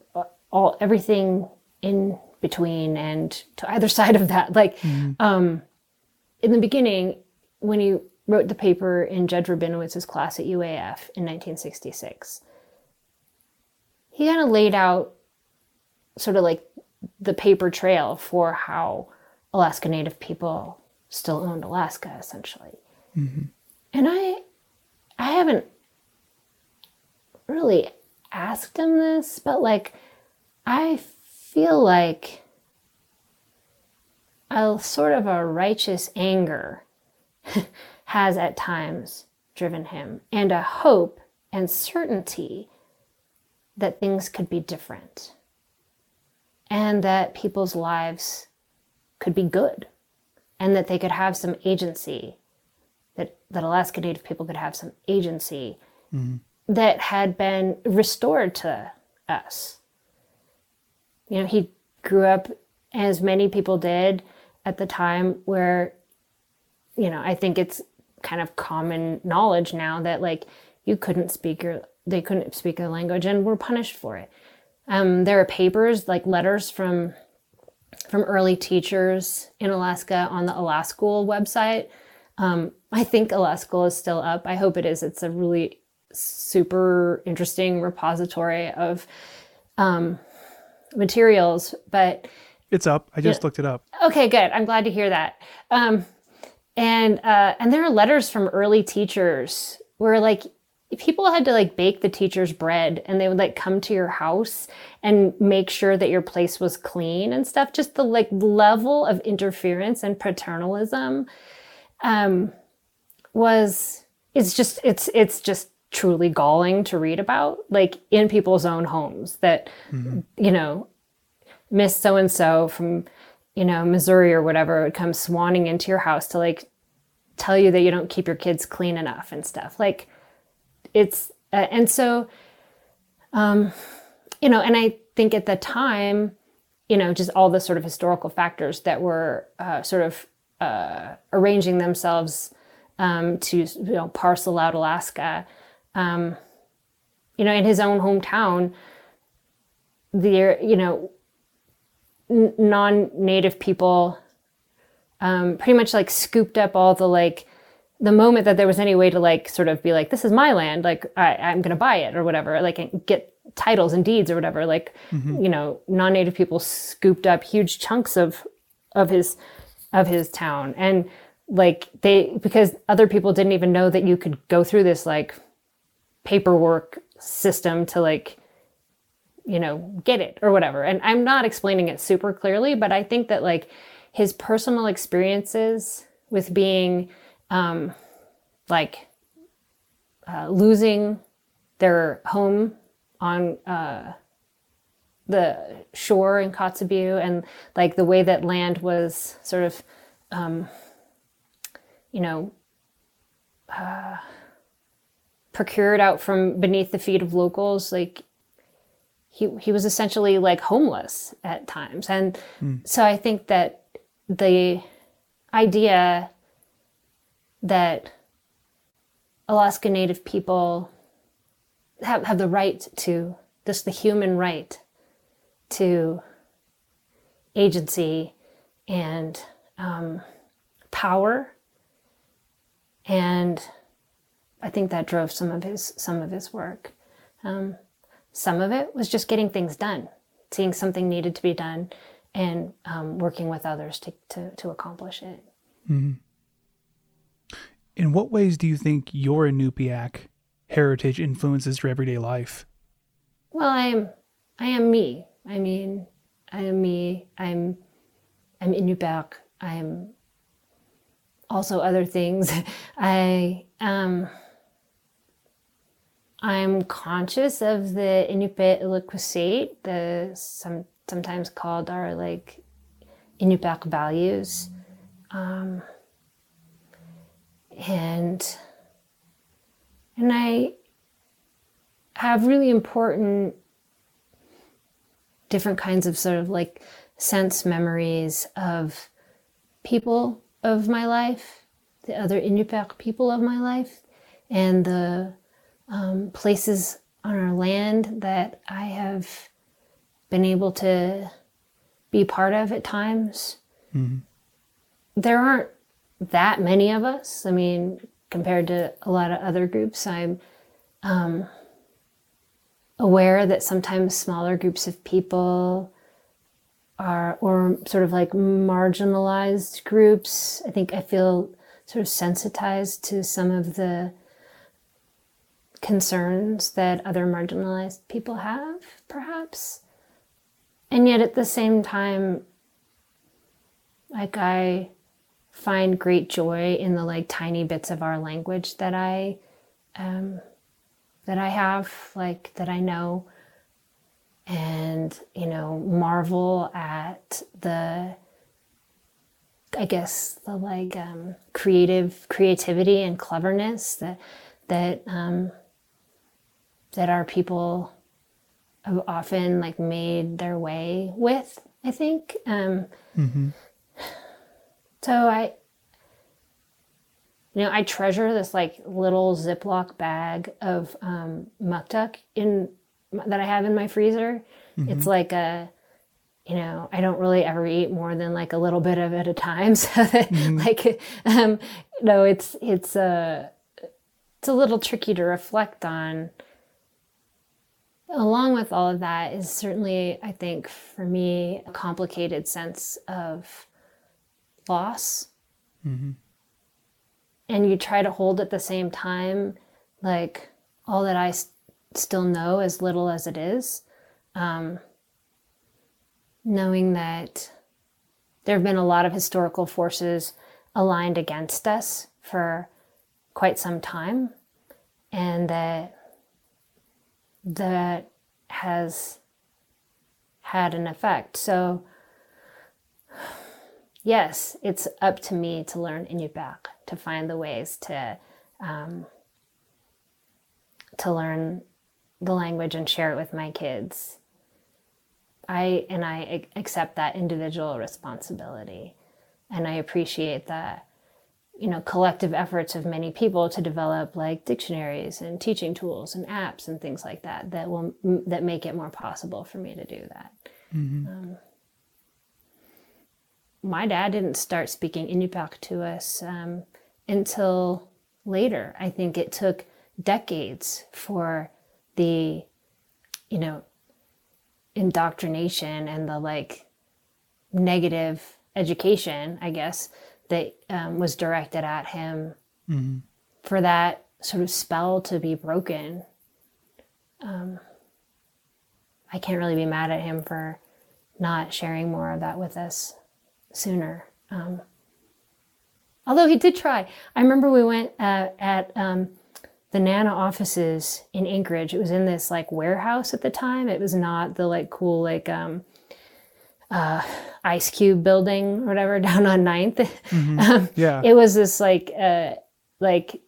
A: all everything in between and to either [laughs] side of that. Like um, in the beginning, when he wrote the paper in Judge Rabinowitz's class at UAF in 1966. He kind of laid out sort of like the paper trail for how Alaska Native people still owned Alaska, essentially. Mm-hmm. And I, I haven't really asked him this, but like, I feel like a sort of a righteous anger [laughs] has at times driven him, and a hope and certainty that things could be different and that people's lives could be good and that they could have some agency that, that alaska native people could have some agency mm-hmm. that had been restored to us. You know he grew up as many people did at the time where you know i think it's kind of common knowledge now that like you couldn't speak your they couldn't speak the language and were punished for it um, there are papers like letters from from early teachers in Alaska on the Alaskool website. Um, I think Alaskool is still up. I hope it is. It's a really super interesting repository of um, materials. But
B: It's up. I just looked it up.
A: okay, good. I'm glad to hear that. Um, and uh, and there are letters from early teachers where like people had to like bake the teachers bread and they would like come to your house and make sure that your place was clean and stuff just the like level of interference and paternalism um was it's just it's it's just truly galling to read about like in people's own homes that you know miss so and so from you know missouri or whatever would come swanning into your house to like tell you that you don't keep your kids clean enough and stuff. Like it's uh, and so um you know and i think at the time you know just all the sort of historical factors that were uh, sort of uh, arranging themselves um, to you know parcel out alaska um, you know in his own hometown the you know n- non-native people um, pretty much like scooped up all the like the moment that there was any way to like sort of be like this is my land like I, i'm gonna buy it or whatever like and get titles and deeds or whatever like mm-hmm. you know non-native people scooped up huge chunks of of his of his town. And like they because other people didn't even know that you could go through this like paperwork system to like you know get it or whatever. And i'm not explaining it super clearly but i think that like his personal experiences with being um, like uh, losing their home on uh, the shore in Kotzebue and like the way that land was sort of, um, you know, uh, procured out from beneath the feet of locals. Like he, he was essentially like homeless at times. And so I think that the idea that Alaska Native people have, have the right to, just the human right to agency and um, power. And I think that drove some of his some of his work. Um, some of it was just getting things done, seeing something needed to be done, and um, working with others to, to, to accomplish it.
B: In what ways do you think your Inupiaq heritage influences your everyday life?
A: Well, I am I am me. I mean, I am me. I'm I'm Inupiaq. I'm also other things. [laughs] I um I'm conscious of the Inupiat Ilitqusiat, the some sometimes called our like Inupiaq values. Um, and and I have really important different kinds of sort of like sense memories of people of my life, the other Inupiaq people of my life, and the um, places on our land that I have been able to be part of at times. There aren't that many of us. I mean, compared to a lot of other groups. I'm um, aware that sometimes smaller groups of people are, or sort of like marginalized groups. I think I feel sort of sensitized to some of the concerns that other marginalized people have, perhaps. And yet at the same time, like I find great joy in the like tiny bits of our language that I um, that I have, like that I know, and you know, marvel at the I guess the like um, creative creativity and cleverness that that um, that our people have often like made their way with. I think. Um,
B: Mm-hmm.
A: So I, you know, I treasure this like little Ziploc bag of um, muktuk in that I have in my freezer. It's like a, you know, I don't really ever eat more than like a little bit of it at a time. [laughs] So that, like, um, no, it's it's a it's a little tricky to reflect on. Along with all of that is certainly, I think, for me, a complicated sense of loss. And you try to hold at the same time, like all that that I s- still know, as little as it is, um, knowing that there have been a lot of historical forces aligned against us for quite some time, and that that has had an effect. So yes, it's up to me to learn Inupiaq, to find the ways to um, to learn the language and share it with my kids. I and I accept that individual responsibility, and I appreciate the you know collective efforts of many people to develop like dictionaries and teaching tools and apps and things like that that will that make it more possible for me to do that my dad didn't start speaking Inupiaq to us um, until later. I think it took decades for the, you know, indoctrination and the like negative education, I guess, that um, was directed at him for that sort of spell to be broken. Um, I can't really be mad at him for not sharing more of that with us sooner. Um, although he did try. I remember we went uh, at um, the Nana offices in Anchorage. It was in this like warehouse at the time. It was not the like cool like um, uh, Ice Cube building or whatever [laughs] down on 9th. um,
B: Yeah.
A: it was this like uh, like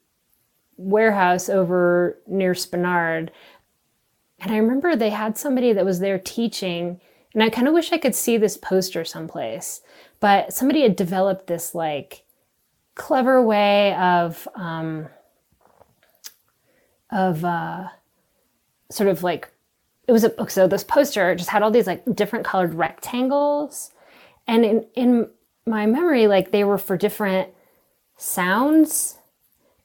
A: warehouse over near Spenard. And I remember they had somebody that was there teaching, and I kind of wish I could see this poster someplace. But somebody had developed this like clever way of um, of uh, sort of like it was a so this poster just had all these like different colored rectangles, and in in my memory like they were for different sounds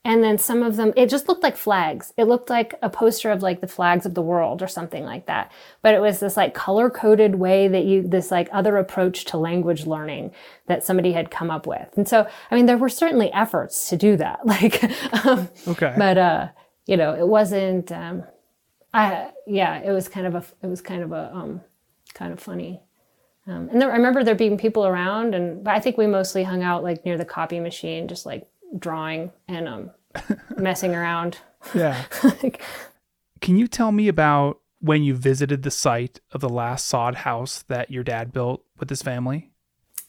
A: and then some of them it just looked like flags. It looked like a poster of like the flags of the world or something like that. But it was this like color coded way that you this like other approach to language learning that somebody had come up with. And so i mean there were certainly efforts to do that. [laughs] Like um,
B: Okay.
A: but uh you know it wasn't um i yeah it was kind of a it was kind of a um kind of funny um, and there, I remember there being people around, and but I think we mostly hung out like near the copy machine, just like drawing and um, [laughs] messing around.
B: yeah. [laughs]
A: Like,
B: Can you tell me about when you visited the site of the last sod house that your dad built with his family?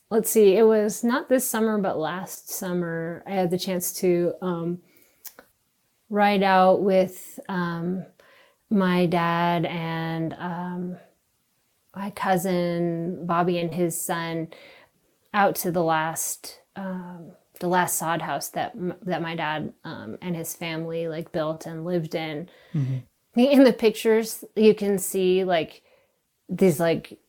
A: let's see, it was not this summer, but last summer, I had the chance to um, ride out with um, my dad and um, my cousin Bobby and his son out to the last um, the last sod house that that my dad um, and his family like built and lived in. In the pictures, you can see like these like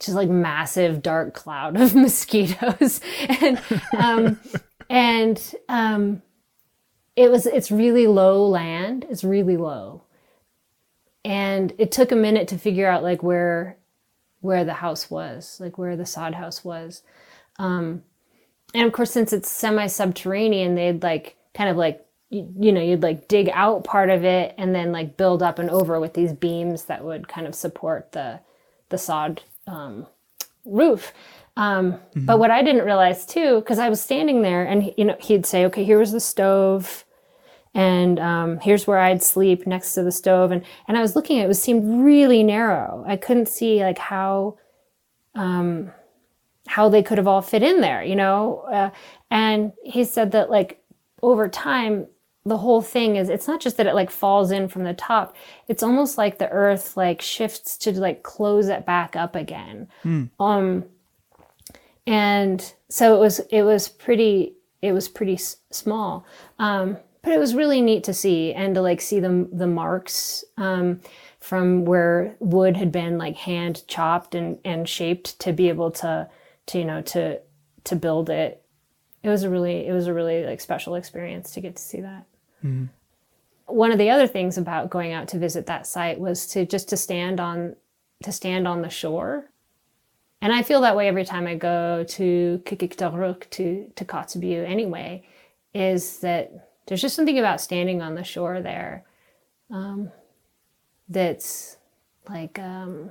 A: just like massive dark cloud of [laughs] mosquitoes [laughs] and um and um it was it's really low land. It's really low. And it took a minute to figure out like where where the house was, like where the sod house was. Um, and of course, since it's semi-subterranean, they'd like kind of like you, you know you'd like dig out part of it and then like build up and over with these beams that would kind of support the the sod um, roof. Um, mm-hmm. But what I didn't realize too, because I was standing there and you know he'd say, "Okay, here was the stove." and um, here's where I'd sleep next to the stove. And, and I was looking at it, it was, seemed really narrow. I couldn't see like how, um, how they could have all fit in there, you know? Uh, and he said that like over time, the whole thing is, it's not just that it like falls in from the top. It's almost like the earth like shifts to like close it back up again. Mm. Um, and so it was, it was pretty, it was pretty s- small. Um, but it was really neat to see and to like see the the marks um, from where wood had been like hand chopped and and shaped to be able to to you know to to build it. It was a really it was a really like special experience to get to see that. Mm-hmm. One of the other things about going out to visit that site was to just to stand on to stand on the shore. And I feel that way every time I go to Qikiqtarjuq to to Kotzebue anyway, is that there's just something about standing on the shore there um, that's like um,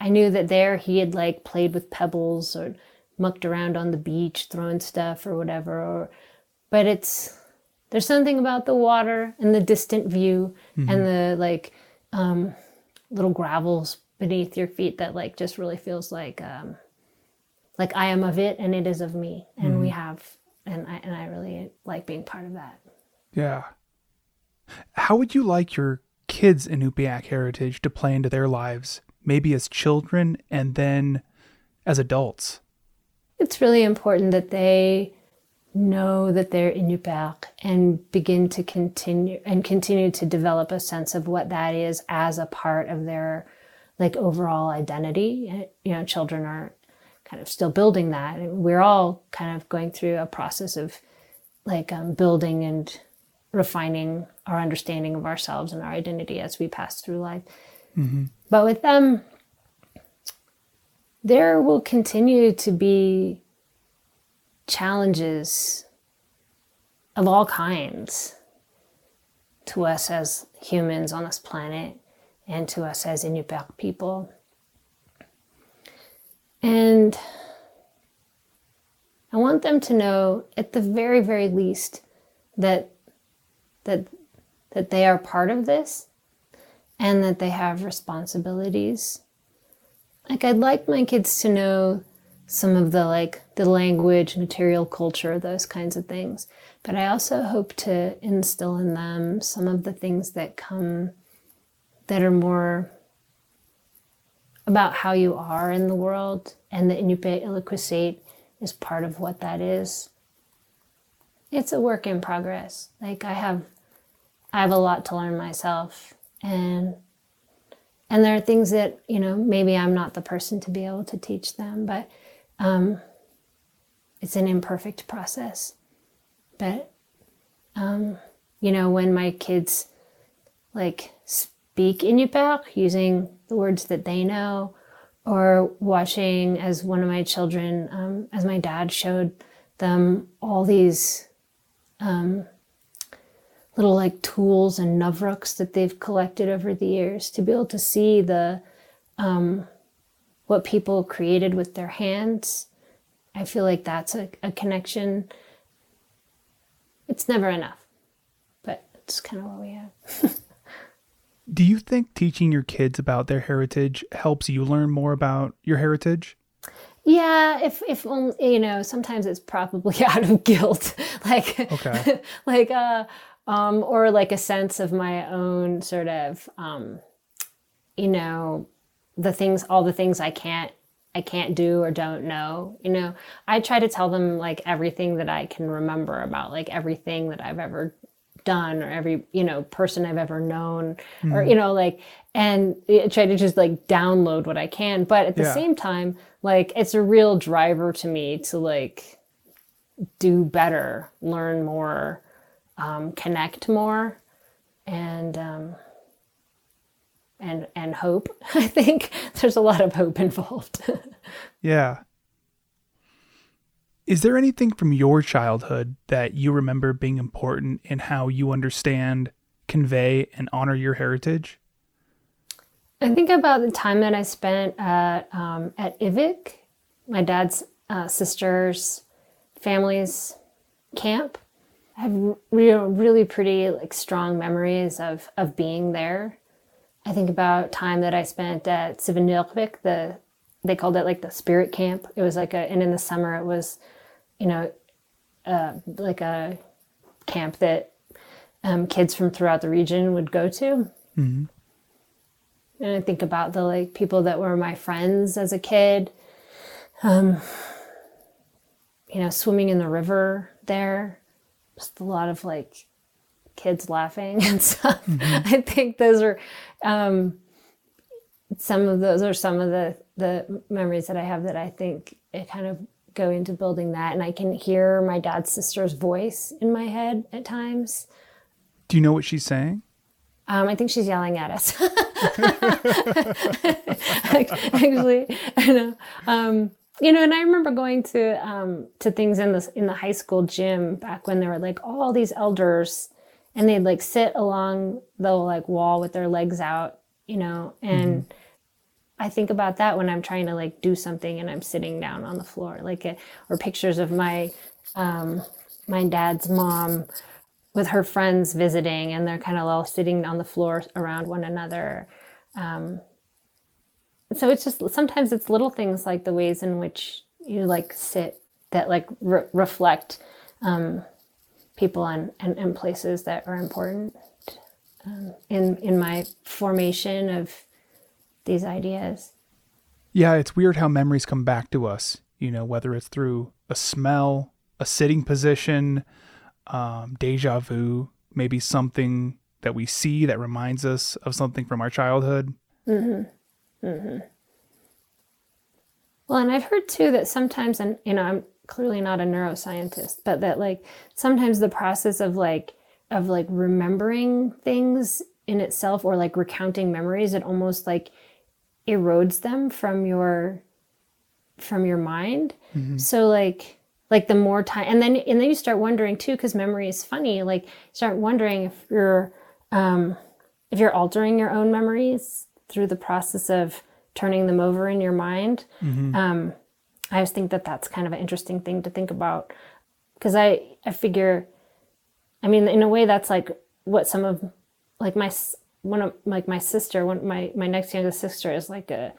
A: I knew that there he had like played with pebbles or mucked around on the beach throwing stuff or whatever or but it's there's something about the water and the distant view mm-hmm. and the like um, little gravels beneath your feet that like just really feels like um, like I am of it and it is of me and mm-hmm. we have and I and I really like being part of that.
B: Yeah. How would you like your kids' in Inupiaq heritage to play into their lives, maybe as children and then as adults?
A: It's really important that they know that they're Inupiaq and begin to continue and continue to develop a sense of what that is as a part of their like overall identity. You know, children are kind of still building that. And we're all kind of going through a process of like um, building and refining our understanding of ourselves and our identity as we pass through life. Mm-hmm. But with them, there will continue to be challenges of all kinds to us as humans on this planet and to us as Inupiaq people. And I want them to know at the very, very least that that that they are part of this and that they have responsibilities. Like I'd like my kids to know some of the like the language, material culture, those kinds of things. But I also hope to instill in them some of the things that come that are more about how you are in the world, and the Inupiat Ilitqusiat is part of what that is. It's a work in progress. Like I have, I have a lot to learn myself, and and there are things that you know maybe I'm not the person to be able to teach them, but um, it's an imperfect process. But um, you know when my kids like speak Inupiaq using the words that they know, or watching as one of my children, um, as my dad showed them all these um, little like tools and nuvruks that they've collected over the years to be able to see the um, what people created with their hands. I feel like that's a, a connection. It's never enough, but it's kind of what we have. [laughs]
B: Do you think teaching your kids about their heritage helps you learn more about your heritage?
A: Yeah, if if you know, sometimes it's probably [laughs] out of guilt, like okay. [laughs] like uh um or like a sense of my own sort of um you know, the things all the things I can't I can't do or don't know. You know, I try to tell them like everything that I can remember about like everything that I've ever done or every you know person i've ever known mm. or hmm. you know like and try to just like download what i can but at the yeah. same time like it's a real driver to me to like do better learn more um, connect more and um, and and hope. [laughs] I think there's a lot of hope involved. [laughs]
B: Yeah. Is there anything from your childhood that you remember being important in how you understand, convey, and honor your heritage?
A: I think about the time that I spent at um, at Ivik, my dad's uh, sister's family's camp. I have real, really pretty like strong memories of of being there. I think about time that I spent at Sivanilvik, the they called it like the spirit camp. It was like a, and in the summer it was, you know, uh, like a camp that um, kids from throughout the region would go to.
B: Mm-hmm.
A: And I think about the like people that were my friends as a kid. Um, you know, swimming in the river there. Just a lot of like kids laughing [laughs] and stuff. Mm-hmm. I think those are um, some of those are some of the the memories that I have that I think it kind of go into building that, and I can hear my dad's sister's voice in my head at times.
B: Do you know what she's saying?
A: Um, I think she's yelling at us. [laughs] Actually, I know. Um, you know, and I remember going to um, to things in the in the high school gym back when there were like all these elders, and they'd like sit along the like wall with their legs out, you know, and. Mm-hmm I think about that when I'm trying to like do something and I'm sitting down on the floor, like, uh, or pictures of my, um, my dad's mom with her friends visiting and they're kind of all sitting on the floor around one another. Um, so it's just, sometimes it's little things like the ways in which you like sit that like re- reflect, um, people and, and, and, places that are important um, in, in my formation of, these ideas.
B: Yeah, it's weird how memories come back to us, you know, whether it's through a smell, a sitting position, um, deja vu, maybe something that we see that reminds us of something from our childhood.
A: Mm-hmm. Mm-hmm. Well, and I've heard too that sometimes, and you know, I'm clearly not a neuroscientist, but that like sometimes the process of like of like remembering things in itself or like recounting memories, it almost like erodes them from your from your mind. Mm-hmm. So like like the more time and then and then you start wondering too because memory is funny like start wondering if you're um if you're altering your own memories through the process of turning them over in your mind mm-hmm. um i just think that that's kind of an interesting thing to think about because i i figure i mean in a way that's like what some of like my one of like my sister, one my my next youngest sister is like a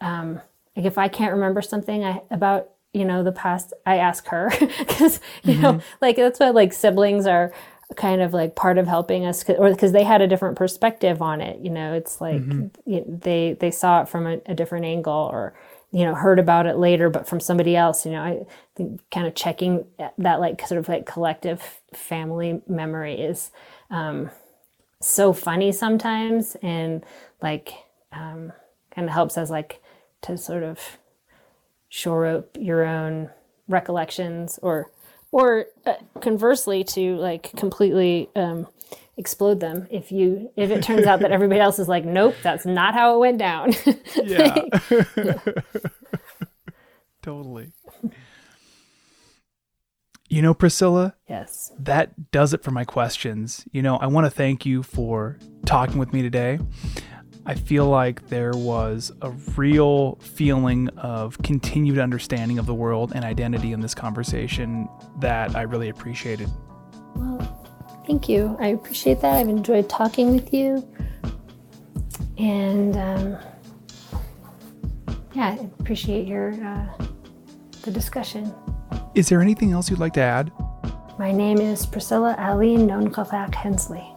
A: um, like if I can't remember something I, about you know the past, I ask her [laughs] because you mm-hmm. know like that's what like siblings are kind of like part of helping us or because they had a different perspective on it you know it's like mm-hmm. they they saw it from a, a, different angle or you know heard about it later but from somebody else you know i think kind of checking that like sort of like collective family memory is um so funny sometimes and like um, kind of helps us like to sort of shore up your own recollections or or uh, conversely to like completely um, explode them if you if it turns out that everybody else is like nope that's not how it went down [laughs]
B: yeah. yeah. [laughs] totally you know, Priscilla?
A: Yes.
B: That does it for my questions. You know, I want to thank you for talking with me today. I feel like there was a real feeling of continued understanding of the world and identity in this conversation that I really appreciated.
A: Well, thank you. I appreciate that. I've enjoyed talking with you. And um, yeah, I appreciate your uh, the discussion.
B: Is there anything else you'd like to add?
A: My name is Priscilla Aline Nonkafak Hensley.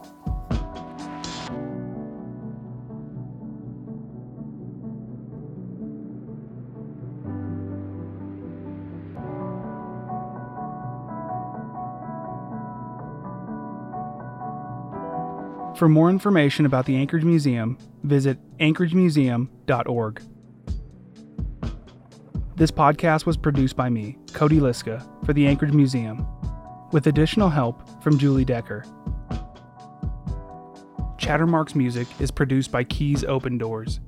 B: For more information about the Anchorage Museum, visit anchoragemuseum.org. This podcast was produced by me, Cody Liska, for the Anchorage Museum. with additional help from Julie Decker. Chattermark's music is produced by Keys Open Doors